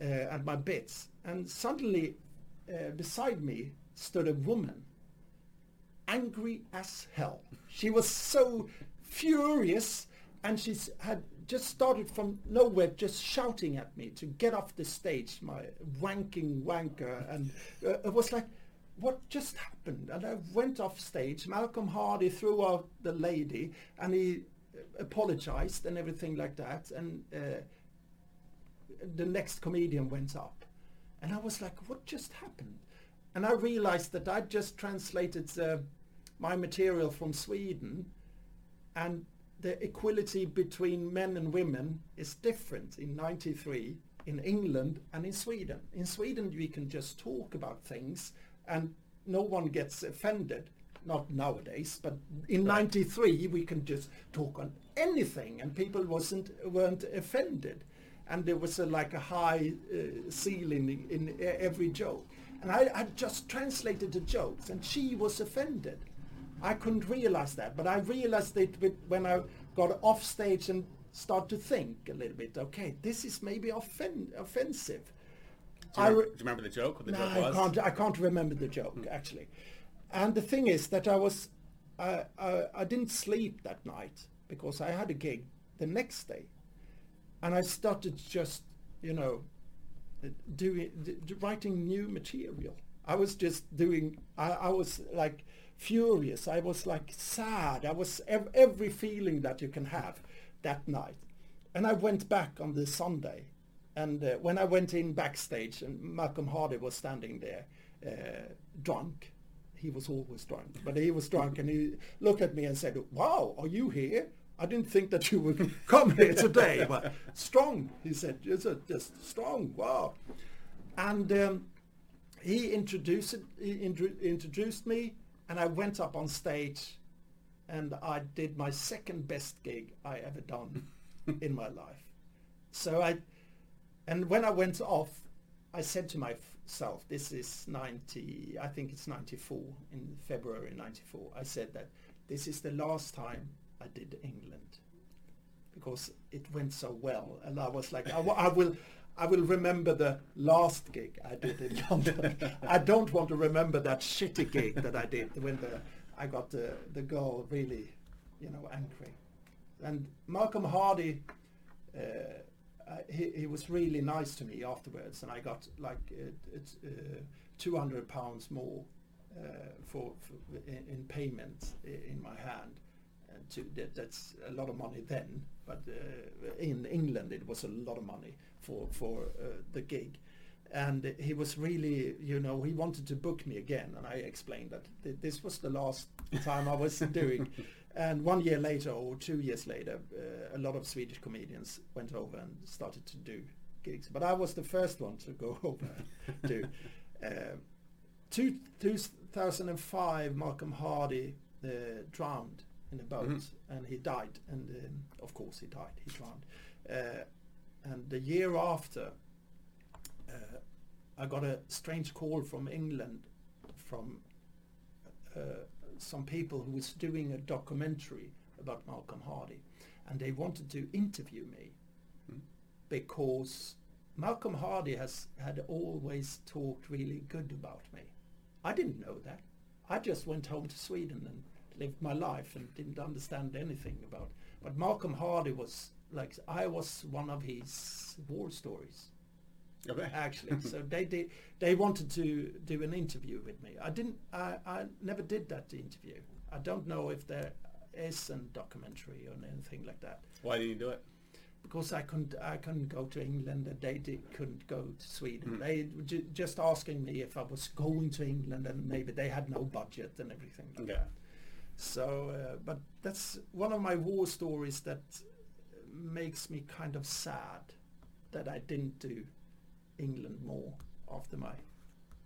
Speaker 1: uh, and my bits. And suddenly uh, beside me stood a woman, angry as hell. She was so furious and she had just started from nowhere just shouting at me to get off the stage, my wanking wanker. And uh, it was like, what just happened? And I went off stage. Malcolm Hardee threw out the lady and he uh, apologized and everything like that. And uh, the next comedian went up. And I was like, what just happened? And I realized that I'd just translated uh, my material from Sweden and the equality between men and women is different in 93 in England and in Sweden. In Sweden we can just talk about things and no one gets offended. Not nowadays, but in
Speaker 2: Right.
Speaker 1: 93 we can just talk on anything and people wasn't weren't offended. And there was a, like a high uh, ceiling in, in every joke. And I, I just translated the jokes and she was offended. I couldn't realize that, but I realized it when I got off stage and start to think a little bit. Okay, this is maybe offen- offensive.
Speaker 2: Do you,
Speaker 1: I
Speaker 2: remember,
Speaker 1: re-
Speaker 2: do you remember the joke? The
Speaker 1: no,
Speaker 2: joke
Speaker 1: I can't. I can't remember the joke mm. actually. And the thing is that I was, I, I, I didn't sleep that night because I had a gig the next day, and I started just, you know, doing, writing new material. I was just doing. I, I was like furious. I was like sad. I was ev- every feeling that you can have that night. And I went back on the Sunday, and uh, when I went in backstage, and Malcolm Hardee was standing there, uh, drunk. He was always drunk, but he was drunk, and he looked at me and said, "Wow, are you here? I didn't think that you would come here today, but strong." He said, "Just, just strong. Wow." And um, he introduced he intro- introduced me, and I went up on stage, and I did my second best gig I ever done in my life. so I, and when I went off, I said to myself, this is 90, I think it's 94, in February 94. I said that this is the last time I did England because it went so well. And I was like, I, I will, I will remember the last gig I did in London. I don't want to remember that shitty gig that I did when the, I got the, the girl really, you know, angry. And Malcolm Hardee, uh, uh, he, he was really nice to me afterwards, and I got like it's uh, 200 pounds more uh, for, for in, in payment in my hand. To, that, that's a lot of money then, but uh, in England it was a lot of money for for uh, the gig. And he was really, you know, he wanted to book me again, and I explained that th- this was the last time I was doing. And one year later, or two years later, uh, a lot of Swedish comedians went over and started to do gigs. But I was the first one to go over to. Uh, two, 2005, Malcolm Hardee uh, drowned in a boat,
Speaker 2: Mhm.
Speaker 1: and he died. And um, of course, he died. He drowned. Uh, and the year after, uh, I got a strange call from England from uh, some people who was doing a documentary about Malcolm Hardee, and they wanted to interview me
Speaker 2: Hmm.
Speaker 1: because Malcolm Hardee has had always talked really good about me. I didn't know that. I just went home to Sweden and lived my life and didn't understand anything about. But Malcolm Hardee was like I was one of his war stories
Speaker 2: Okay.
Speaker 1: actually. so they did. They wanted to do an interview with me. I didn't. I, I never did that interview. I don't know if there is a documentary or anything like that
Speaker 2: Why didn't you do it?
Speaker 1: because I couldn't. I couldn't go to England and they did, couldn't go to Sweden.
Speaker 2: Mm.
Speaker 1: They were ju- just asking me if I was going to England and maybe they had no budget and everything like
Speaker 2: Okay.
Speaker 1: that. So, uh, but that's one of my war stories that makes me kind of sad that I didn't do England more after my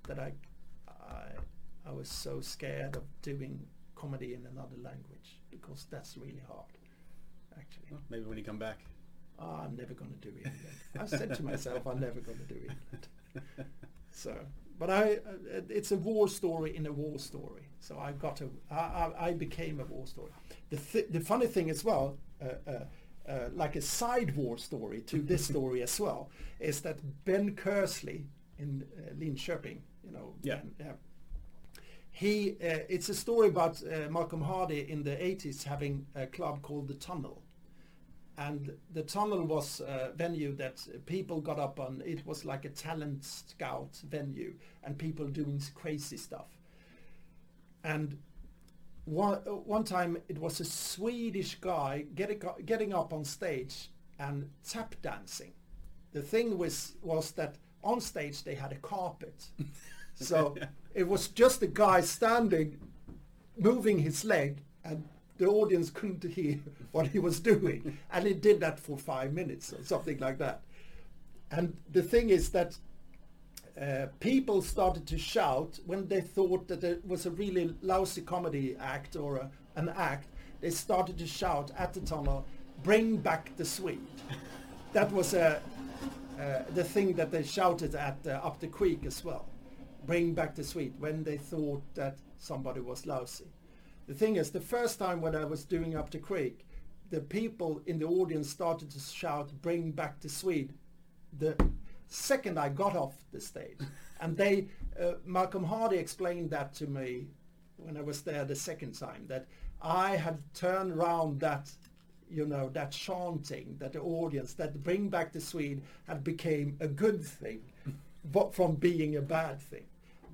Speaker 1: that I I I was so scared of doing comedy in another language because that's really hard actually.
Speaker 2: Well, maybe when you come back.
Speaker 1: "Ah, I'm never going to do England. I said to myself I'm never going to do England. So, but I, uh, it's a war story in a war story. So I got a, I, I, became a war story. The th- the funny thing as well, uh, uh, uh, like a side war story to this story as well, is that Ben Kersley in uh, Linköping, you know,
Speaker 2: Yeah.
Speaker 1: He, uh, it's a story about uh, Malcolm Hardee in the 80s having a club called the Tunnel and the tunnel was a venue that people got up on. It was like a talent scout venue, and people doing crazy stuff. And one one time it was a Swedish guy getting getting up on stage and tap dancing. The thing was was that on stage they had a carpet, so it was just a guy standing, moving his leg, and the audience couldn't hear what he was doing, and he did that for five minutes or something like that. And the thing is that uh, people started to shout when they thought that it was a really lousy comedy act or a, an act. They started to shout at the tunnel, "Bring back the Swede." that was uh, uh, the thing that they shouted at uh, up the creek as well. Bring back the Swede when they thought that somebody was lousy. The thing is, the first time when I was doing Up the Creek, the people in the audience started to shout, bring back the Swede. The second I got off the stage. and they, uh, Malcolm Hardee explained that to me when I was there the second time, that I had turned around that, you know, that chanting, that the audience, that bring back the Swede had became a good thing, but from being a bad thing.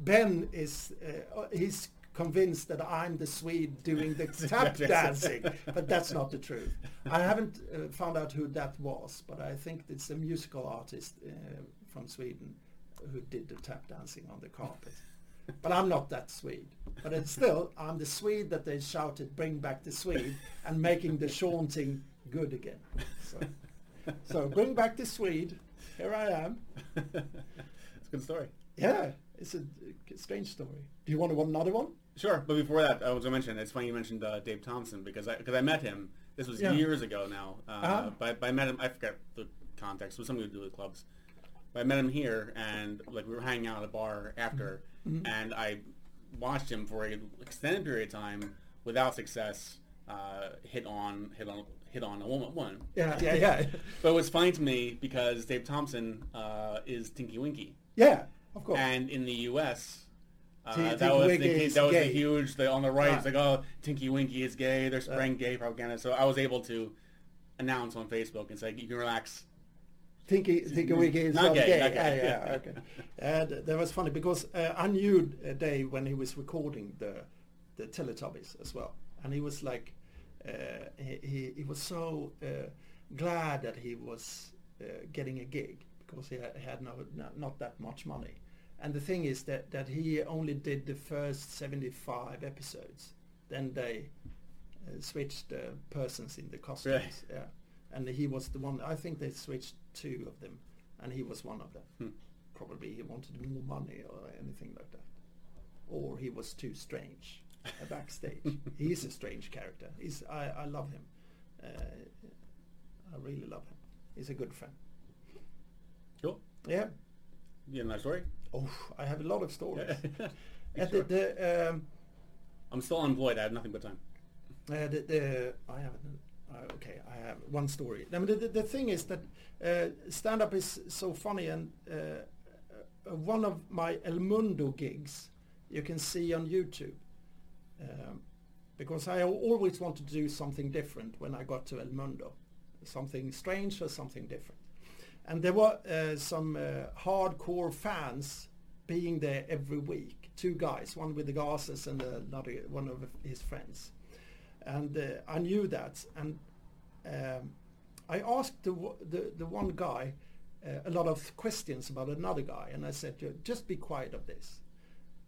Speaker 1: Ben is, uh, he's convinced that I'm the Swede doing the tap dancing, but that's not the truth. I haven't uh, found out who that was, but I think it's a musical artist uh, from Sweden who did the tap dancing on the carpet. But I'm not that Swede. But it's still, I'm the Swede that they shouted, bring back the Swede, and making the chanting good again. So, so bring back the Swede. Here I am.
Speaker 2: it's a good story.
Speaker 1: Yeah, it's a, a strange story. Do you want to want another one?
Speaker 2: Sure, but before that, I was going to mention, it's funny you mentioned uh, Dave Thompson because I, cause I met him, this was
Speaker 1: Yeah.
Speaker 2: years ago now, uh,
Speaker 1: Uh-huh.
Speaker 2: but, but I met him, I forget the context. It was something to do with clubs. But I met him here, and like we were hanging out at a bar after,
Speaker 1: Mm-hmm.
Speaker 2: and I watched him for an extended period of time without success. Uh, hit on hit on hit on a woman. woman.
Speaker 1: Yeah, yeah, yeah.
Speaker 2: But it was funny to me because Dave Thompson uh, is Tinky Winky,
Speaker 1: yeah, of course.
Speaker 2: and in the U.S. Uh, that was the, that was the huge the, on the right. It's like oh, Tinky Winky is gay. They're spreading gay propaganda. So I was able to announce on Facebook and say you can relax.
Speaker 1: Tinky, Tinky Winky is
Speaker 2: Not gay,
Speaker 1: gay.
Speaker 2: not gay.
Speaker 1: Yeah, yeah, okay. And that was funny because uh, I knew a day when he was recording the the Teletubbies as well, and he was like, uh, he, he he was so uh, glad that he was uh, getting a gig because he had, had no, not, not that much money. And the thing is that that he only did the first seventy five episodes. Then they uh, switched the persons in the costumes.
Speaker 2: Really?
Speaker 1: Yeah, and he was the one. I think they switched two of them, and he was one of them.
Speaker 2: Hmm.
Speaker 1: Probably he wanted more money or anything like that, or he was too strange uh, backstage. He's a strange character. He's I, I love him. Uh, I really love him. He's a good friend.
Speaker 2: Cool.
Speaker 1: Yeah.
Speaker 2: You have another story?
Speaker 1: Oh, I have a lot of stories. At
Speaker 2: sure.
Speaker 1: the, the um,
Speaker 2: I'm still unemployed. I have nothing but time.
Speaker 1: Uh, the, the I have uh, okay. I have one story. I mean, the, the, the thing is that uh, stand up is so funny, and uh, uh, one of my El Mundo gigs you can see on YouTube. Um, because I always wanted to do something different when I got to El Mundo, something strange or something different. And there were uh, some uh, hardcore fans being there every week. Two guys, one with the glasses and another one of his friends. And uh, I knew that, and um, I asked the, the the one guy uh, a lot of questions about another guy, and I said, "Just be quiet of this."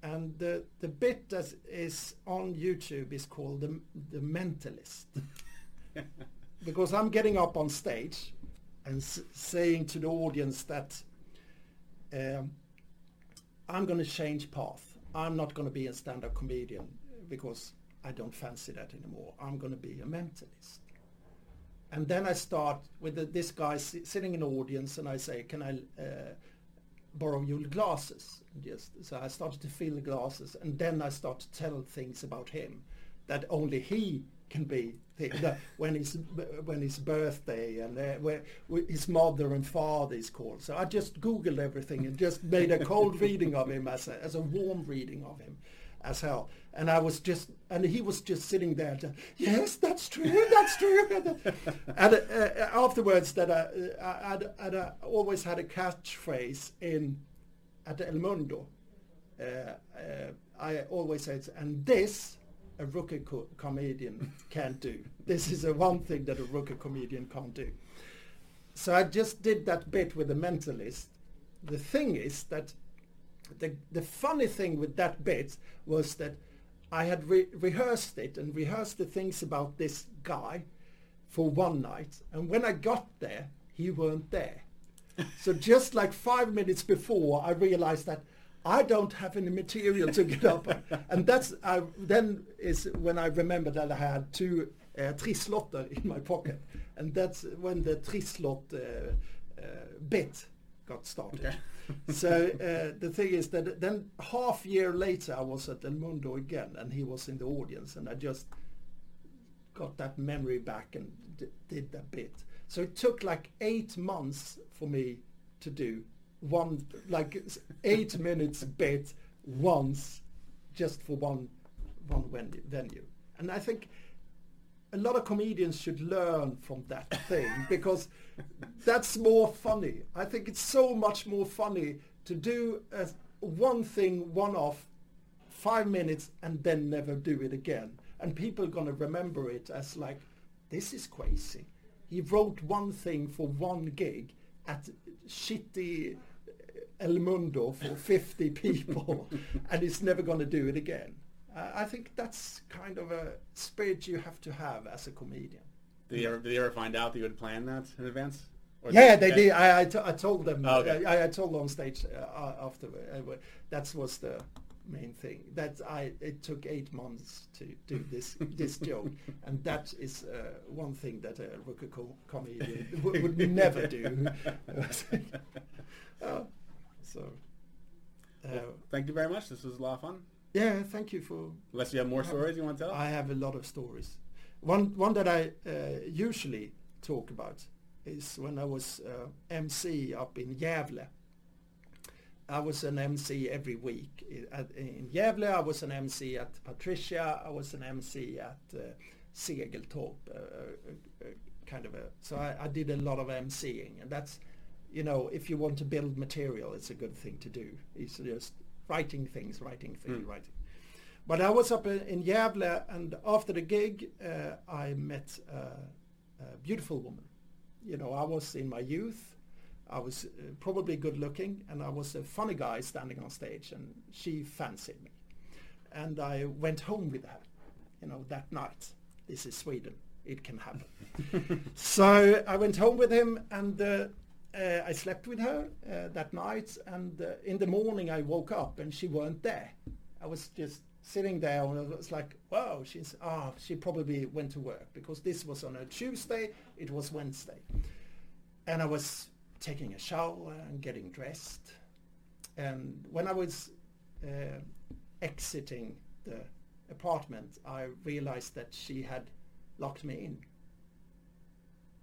Speaker 1: And the the bit that is on YouTube is called the the Mentalist, because I'm getting up on stage and saying to the audience that um, I'm going to change path. I'm not going to be a stand-up comedian because I don't fancy that anymore. I'm going to be a mentalist. And then I start with the, this guy si- sitting in the audience, and I say, "Can I uh, borrow your glasses?" Just so I started to fill the glasses, and then I start to tell things about him that only he can be. the- when his when his birthday and uh, where, his mother and father is called. So I just googled everything and just made a cold reading of him as a, as a warm reading of him as hell. And I was just, and he was just sitting there. To, yes, that's true. That's true. and uh, afterwards, that I, I, I'd, I'd uh, always had a catchphrase in at El Mundo. Uh, uh, I always said, and this a rookie co- comedian can't do. This is the one thing that a rookie comedian can't do. So I just did that bit with the mentalist. The thing is that the the funny thing with that bit was that I had re- rehearsed it and rehearsed the things about this guy for one night, and when I got there, he weren't there. so just like five minutes before, I realized that I don't have any material to get up, and that's I, then is when I remember that I had two uh, trislotter in my pocket, and that's when the trislot uh, uh, bit got started.
Speaker 2: Okay.
Speaker 1: so uh, the thing is that then half year later I was at El Mundo again and he was in the audience and I just got that memory back and d- did that bit. So it took like eight months for me to do one like eight minutes bit once just for one one venue. And I think a lot of comedians should learn from that thing because that's more funny. I think it's so much more funny to do a, one thing one off five minutes and then never do it again. And people are going to remember it as like, this is crazy. He wrote one thing for one gig at shitty El Mundo for 50 people and he's never going to do it again. Uh, I think that's kind of a spirit you have to have as a comedian.
Speaker 2: Did you ever, did you ever find out that you had planned that in advance? Or
Speaker 1: Yeah, they did. I, I, t- I told them.
Speaker 2: Oh, okay.
Speaker 1: I, I told on stage uh, after. Uh, that was the main thing. That I it took eight months to do this this joke, and that is uh, one thing that a rookie comedian would, would never do. uh, so. Uh,
Speaker 2: Well, thank you very much. This was a lot of fun.
Speaker 1: yeah, thank you for
Speaker 2: Unless you have more stories you want to tell.
Speaker 1: I have a lot of stories. One one that I uh, usually talk about is when I was uh, MC up in Gävle. I was an MC every week. In Gävle, I was an MC at Patricia. I was an MC at uh, Segeltorp, uh, uh, uh, kind of a. So I, I did a lot of MCing, and that's, you know, if you want to build material, it's a good thing to do. It's just writing things, writing things,
Speaker 2: Mm.
Speaker 1: writing. But I was up in in Gävle, and after the gig, uh, I met uh, a beautiful woman. You know, I was in my youth. I was uh, probably good looking, and I was a funny guy standing on stage, and she fancied me. And I went home with her, you know, that night. This is Sweden. It can happen. so I went home with him, and uh, uh, I slept with her uh, that night. And uh, in the morning, I woke up, and she weren't there. I was just sitting there, and I was like, "Wow, she's ah, she probably went to work because this was on a Tuesday. It was Wednesday." and I was taking a shower and getting dressed. And when I was uh, exiting the apartment, I realized that she had locked me in.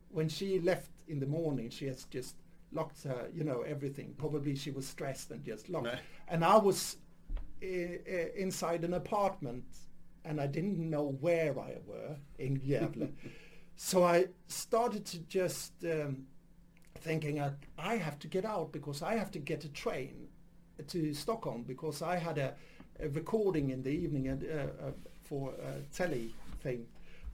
Speaker 1: When she left in the morning, she has just locked her, you know, everything. Probably she was stressed and just locked.
Speaker 2: Right.
Speaker 1: And I was i- i- inside an apartment and I didn't know where I were in Gävle. so I started to just um, thinking that I have to get out because I have to get a train to Stockholm because I had a, a recording in the evening and, uh, uh, for a telly thing.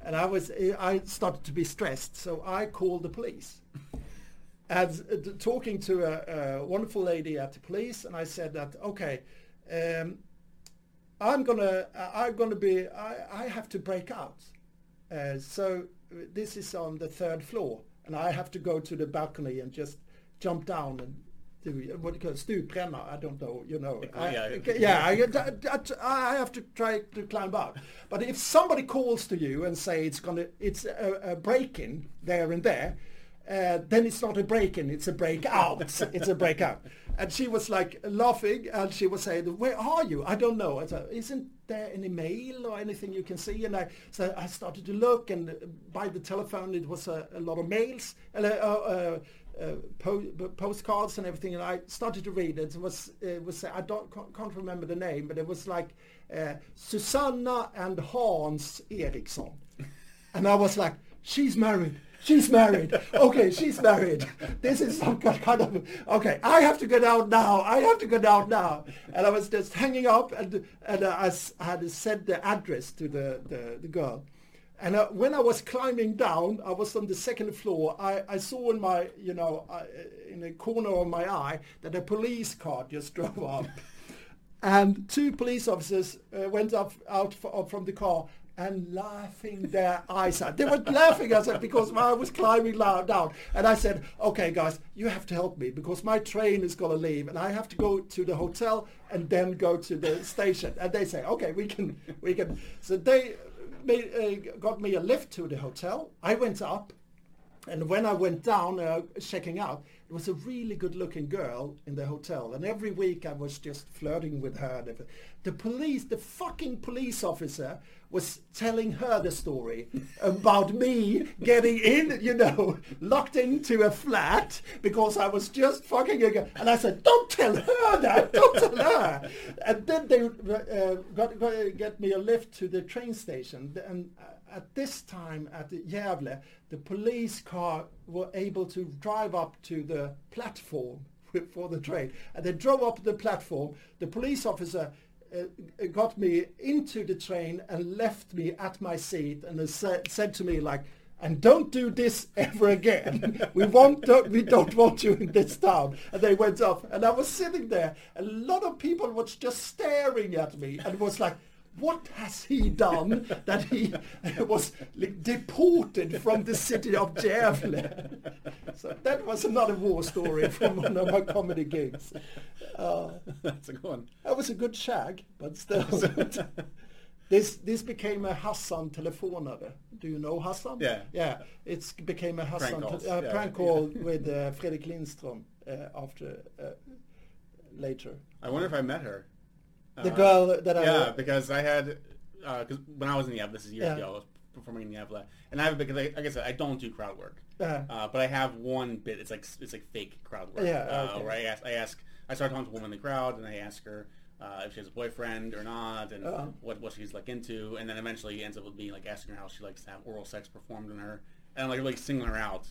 Speaker 1: And I was, I started to be stressed, so I called the police. And uh, talking to a, a wonderful lady at the police, and I said that, okay, um, I'm gonna, I'm gonna be, I, I have to break out. Uh, so this is on the third floor, and I have to go to the balcony and just jump down and do what you call stupränna. I don't know, you know. I,
Speaker 2: yeah.
Speaker 1: yeah, I, I, I have to try to climb up. But if somebody calls to you and say it's gonna, it's a, a break-in there and there, uh, then it's not a break-in, it's a break-out. it's a break-out. And she was like laughing, and she was saying, "Where are you? I don't know." I said, "Isn't there any mail or anything you can see?" And I so I started to look, and by the telephone it was a, a lot of mails, uh, uh, uh, po- postcards and everything. And I started to read it. It was it was I don't can't- remember the name, but it was like uh, Susanna and Hans Eriksson. And I was like, she's married. She's married. Okay, she's married. This is some kind of, okay, I have to get out now. I have to get out now. And I was just hanging up and, and I s- had sent the address to the, the, the girl. And uh, when I was climbing down, I was on the second floor. I, I saw in my, you know, uh, in the corner of my eye that a police car just drove up. And two police officers uh, went up out from the car and laughing their eyes out. They were laughing at it because I was climbing down. And I said, okay, guys, you have to help me because my train is going to leave and I have to go to the hotel and then go to the station. And they say, okay, we can, we can. So they uh, got me a lift to the hotel. I went up and when I went down uh, checking out, it was a really good-looking girl in the hotel, and every week I was just flirting with her. and. The police, the fucking police officer, was telling her the story about me getting in, you know, locked into a flat because I was just fucking a girl. And I said, "Don't tell her that. Don't tell her." And then they uh, got, got get me a lift to the train station, and. Uh, at this time at the Gävle, the police car were able to drive up to the platform for the train. And they drove up the platform. The police officer uh, got me into the train and left me at my seat and said, said to me like, and don't do this ever again. we want don't, we don't want you in this town. And they went off, and I was sitting there. A lot of people was just staring at me and was like, what has he done that he was like, deported from the city of Gävle? so that was another war story from one of my comedy gigs. Uh,
Speaker 2: That's a good one.
Speaker 1: that was a good shag, but still. this this became a Hassan telefonare. Do you know Hassan?
Speaker 2: Yeah.
Speaker 1: Yeah, it became a Hassan
Speaker 2: Prank calls,
Speaker 1: uh,
Speaker 2: yeah.
Speaker 1: prank call with uh, Fredrik Lindström uh, after uh, later.
Speaker 2: I wonder if I met her.
Speaker 1: The
Speaker 2: Uh,
Speaker 1: girl that I
Speaker 2: Yeah, because I had because when I was in Gävle, this is years
Speaker 1: Yeah.
Speaker 2: ago, I was performing in Gävle, and I have because I, like I said, I don't do crowd work,
Speaker 1: Uh,
Speaker 2: uh, but I have one bit. It's like it's like fake crowd work.
Speaker 1: Yeah,
Speaker 2: uh,
Speaker 1: okay.
Speaker 2: where I ask, I ask, I start talking to a woman in the crowd, and I ask her uh, if she has a boyfriend or not, and
Speaker 1: Uh-huh.
Speaker 2: what what she's like into, and then eventually ends up with me like asking her how she likes to have oral sex performed on her, and I'm like really singling her out.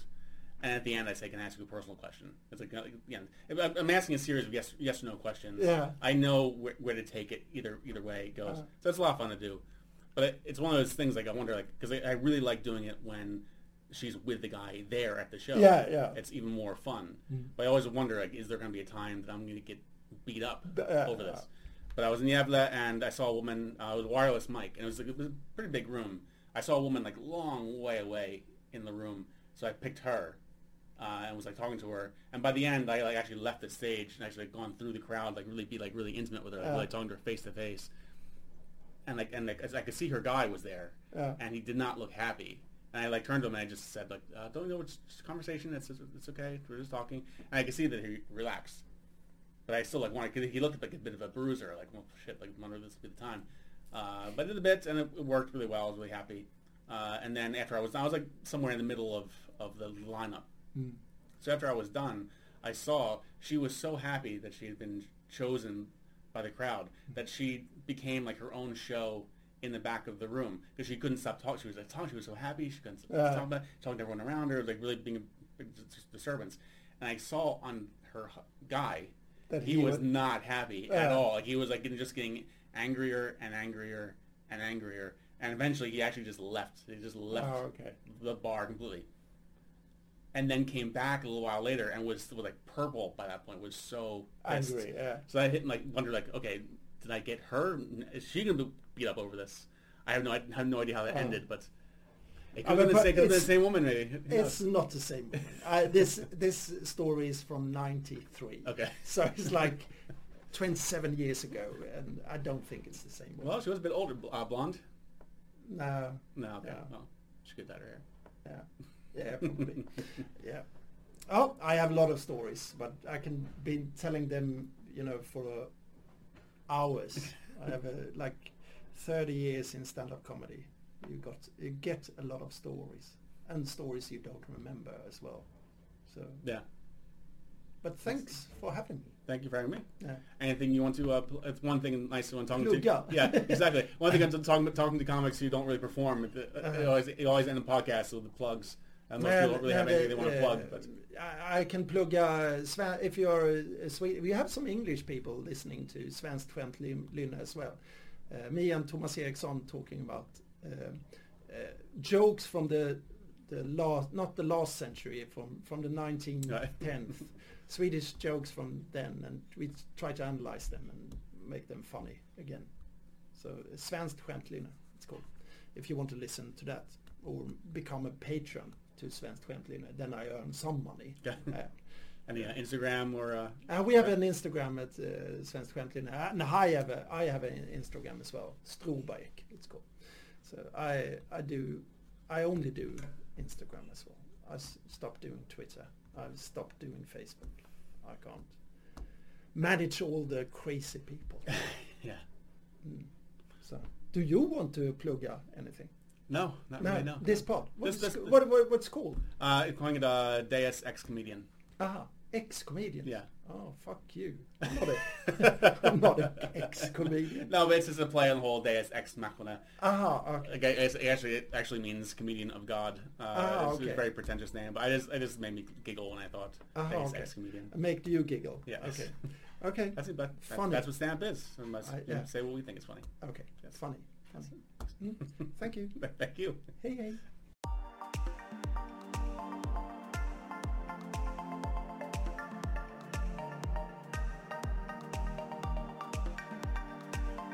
Speaker 2: And at the end, I say, "Can I ask you a personal question?" It's like, uh, again, I'm asking a series of yes, yes or no questions.
Speaker 1: Yeah.
Speaker 2: I know where, where to take it either either way it goes.
Speaker 1: Uh-huh.
Speaker 2: So it's a lot of fun to do. But it, it's one of those things like I wonder like because I, I really like doing it when she's with the guy there at the show.
Speaker 1: Yeah, yeah.
Speaker 2: It's even more fun. But I always wonder like is there going to be a time that I'm going to get beat up over this? But I was in Gävle and I saw a woman uh, with a wireless mic and it was, like, it was a pretty big room. I saw a woman like long way away in the room, so I picked her uh, and was like talking to her. And by the end, I like actually left the stage and actually like, gone through the crowd, like really be like really intimate with her, like,
Speaker 1: Yeah.
Speaker 2: really talking to her face to face. And like and like as I could see her guy was there,
Speaker 1: Yeah.
Speaker 2: and he did not look happy. And I like turned to him and I just said like, uh, "Don't you know it's just a conversation. It's it's okay. We're just talking." And I could see that he relaxed, but I still like wanted. Cause he looked like a bit of a bruiser. Like, well, shit. Like, wonder this would be the time. Uh, but I did a bit and it, it worked really well. I was really happy. Uh, and then after I was, I was like somewhere in the middle of of the lineup.
Speaker 1: Mm.
Speaker 2: So after I was done, I saw she was so happy that she had been chosen by the crowd that she became like her own show in the back of the room because she couldn't stop talking. She was like talking. She was so happy. She couldn't stop
Speaker 1: Yeah.
Speaker 2: talking, about, talking to everyone around her, like really being a big disturbance. And I saw on her guy
Speaker 1: That
Speaker 2: he,
Speaker 1: he
Speaker 2: was
Speaker 1: would-
Speaker 2: not happy at all. Like he was like just getting angrier and angrier and angrier. And eventually, he actually just left. He just left
Speaker 1: Oh, okay.
Speaker 2: the bar completely. And then came back a little while later and was, was like purple by that point. Was so pissed.
Speaker 1: Angry, yeah.
Speaker 2: So I hit like wondered like, okay, did I get her? Is she gonna be beat up over this? I have no I have no idea how that
Speaker 1: Oh.
Speaker 2: ended, but it
Speaker 1: I
Speaker 2: could
Speaker 1: mean,
Speaker 2: have been,
Speaker 1: but
Speaker 2: the same- been the same woman maybe. Who
Speaker 1: It's
Speaker 2: knows?
Speaker 1: not the same. woman. I, this this story is from '93.
Speaker 2: Okay.
Speaker 1: So it's like 27 years ago, and I don't think it's the same. woman.
Speaker 2: Well, she was a bit older, uh, blonde.
Speaker 1: no.
Speaker 2: No, okay.
Speaker 1: Yeah.
Speaker 2: Well, she could dyed her hair.
Speaker 1: Yeah. Yeah, probably. yeah. Oh, I have a lot of stories, but I can be telling them, you know, for uh, hours. I have uh, like 30 years in stand-up comedy. You got you get a lot of stories and stories you don't remember as well. So,
Speaker 2: Yeah.
Speaker 1: but thanks for having me.
Speaker 2: Thank you for having me.
Speaker 1: Yeah.
Speaker 2: Anything you want to? Uh, pl- it's one thing nice when talking
Speaker 1: Plugga.
Speaker 2: to. Yeah, exactly. One thing I'm talking talking to comics who don't really perform. It, it,
Speaker 1: Uh-huh.
Speaker 2: always it always end the podcast with the plugs. And most
Speaker 1: Yeah,
Speaker 2: people don't really have anything they want to
Speaker 1: uh,
Speaker 2: plug. But
Speaker 1: I, can plug uh, Sven, if you're a Swede. We have some English people listening to Svenskt Skämt Lyn- Lynne as well. Uh, me and Thomas Eriksson talking about um, uh, jokes from the the last, not the last century, from from the 1910th. Swedish jokes from then, and we try to analyze them and make them funny again. So uh, Svenskt Skämt Lynne, it's called. If you want to listen to that or become a patron to Svenskt then I earn some money.
Speaker 2: Yeah. Any uh, Instagram or uh,
Speaker 1: uh, we have an Instagram at uh, Svenskt Skämt Lynne. Uh, and I have a, I have an Instagram as well. Ströbaek, it's called. So I I do I only do Instagram as well. I s- stopped doing Twitter. I've stopped doing Facebook. I can't manage all the crazy people.
Speaker 2: yeah.
Speaker 1: Mm. So do you want to plug anything?
Speaker 2: No, not really. No.
Speaker 1: This part. What's,
Speaker 2: This-
Speaker 1: it
Speaker 2: this-
Speaker 1: what, what, what's called?
Speaker 2: Uh, calling it a Deus Ex Comedian.
Speaker 1: Ah, ex-comedian.
Speaker 2: Yeah.
Speaker 1: Oh, fuck you. I'm not a, I'm not an ex-comedian.
Speaker 2: No, but it's just a play on the whole Deus Ex Machina.
Speaker 1: Ah, okay.
Speaker 2: It actually it actually means comedian of God. Uh,
Speaker 1: Ah,
Speaker 2: it's
Speaker 1: okay.
Speaker 2: a very pretentious name, but I just it just made me giggle when I thought
Speaker 1: Ah,
Speaker 2: Deus
Speaker 1: okay.
Speaker 2: Ex Comedian.
Speaker 1: Make you giggle.
Speaker 2: Yeah.
Speaker 1: Okay. Okay.
Speaker 2: That's it, but
Speaker 1: Funny.
Speaker 2: that's what stand-up is.
Speaker 1: I- yeah.
Speaker 2: say what we think is funny.
Speaker 1: Okay.
Speaker 2: Yes.
Speaker 1: Funny. Funny. Mm. Thank you.
Speaker 2: Thank you.
Speaker 1: Hey, hey.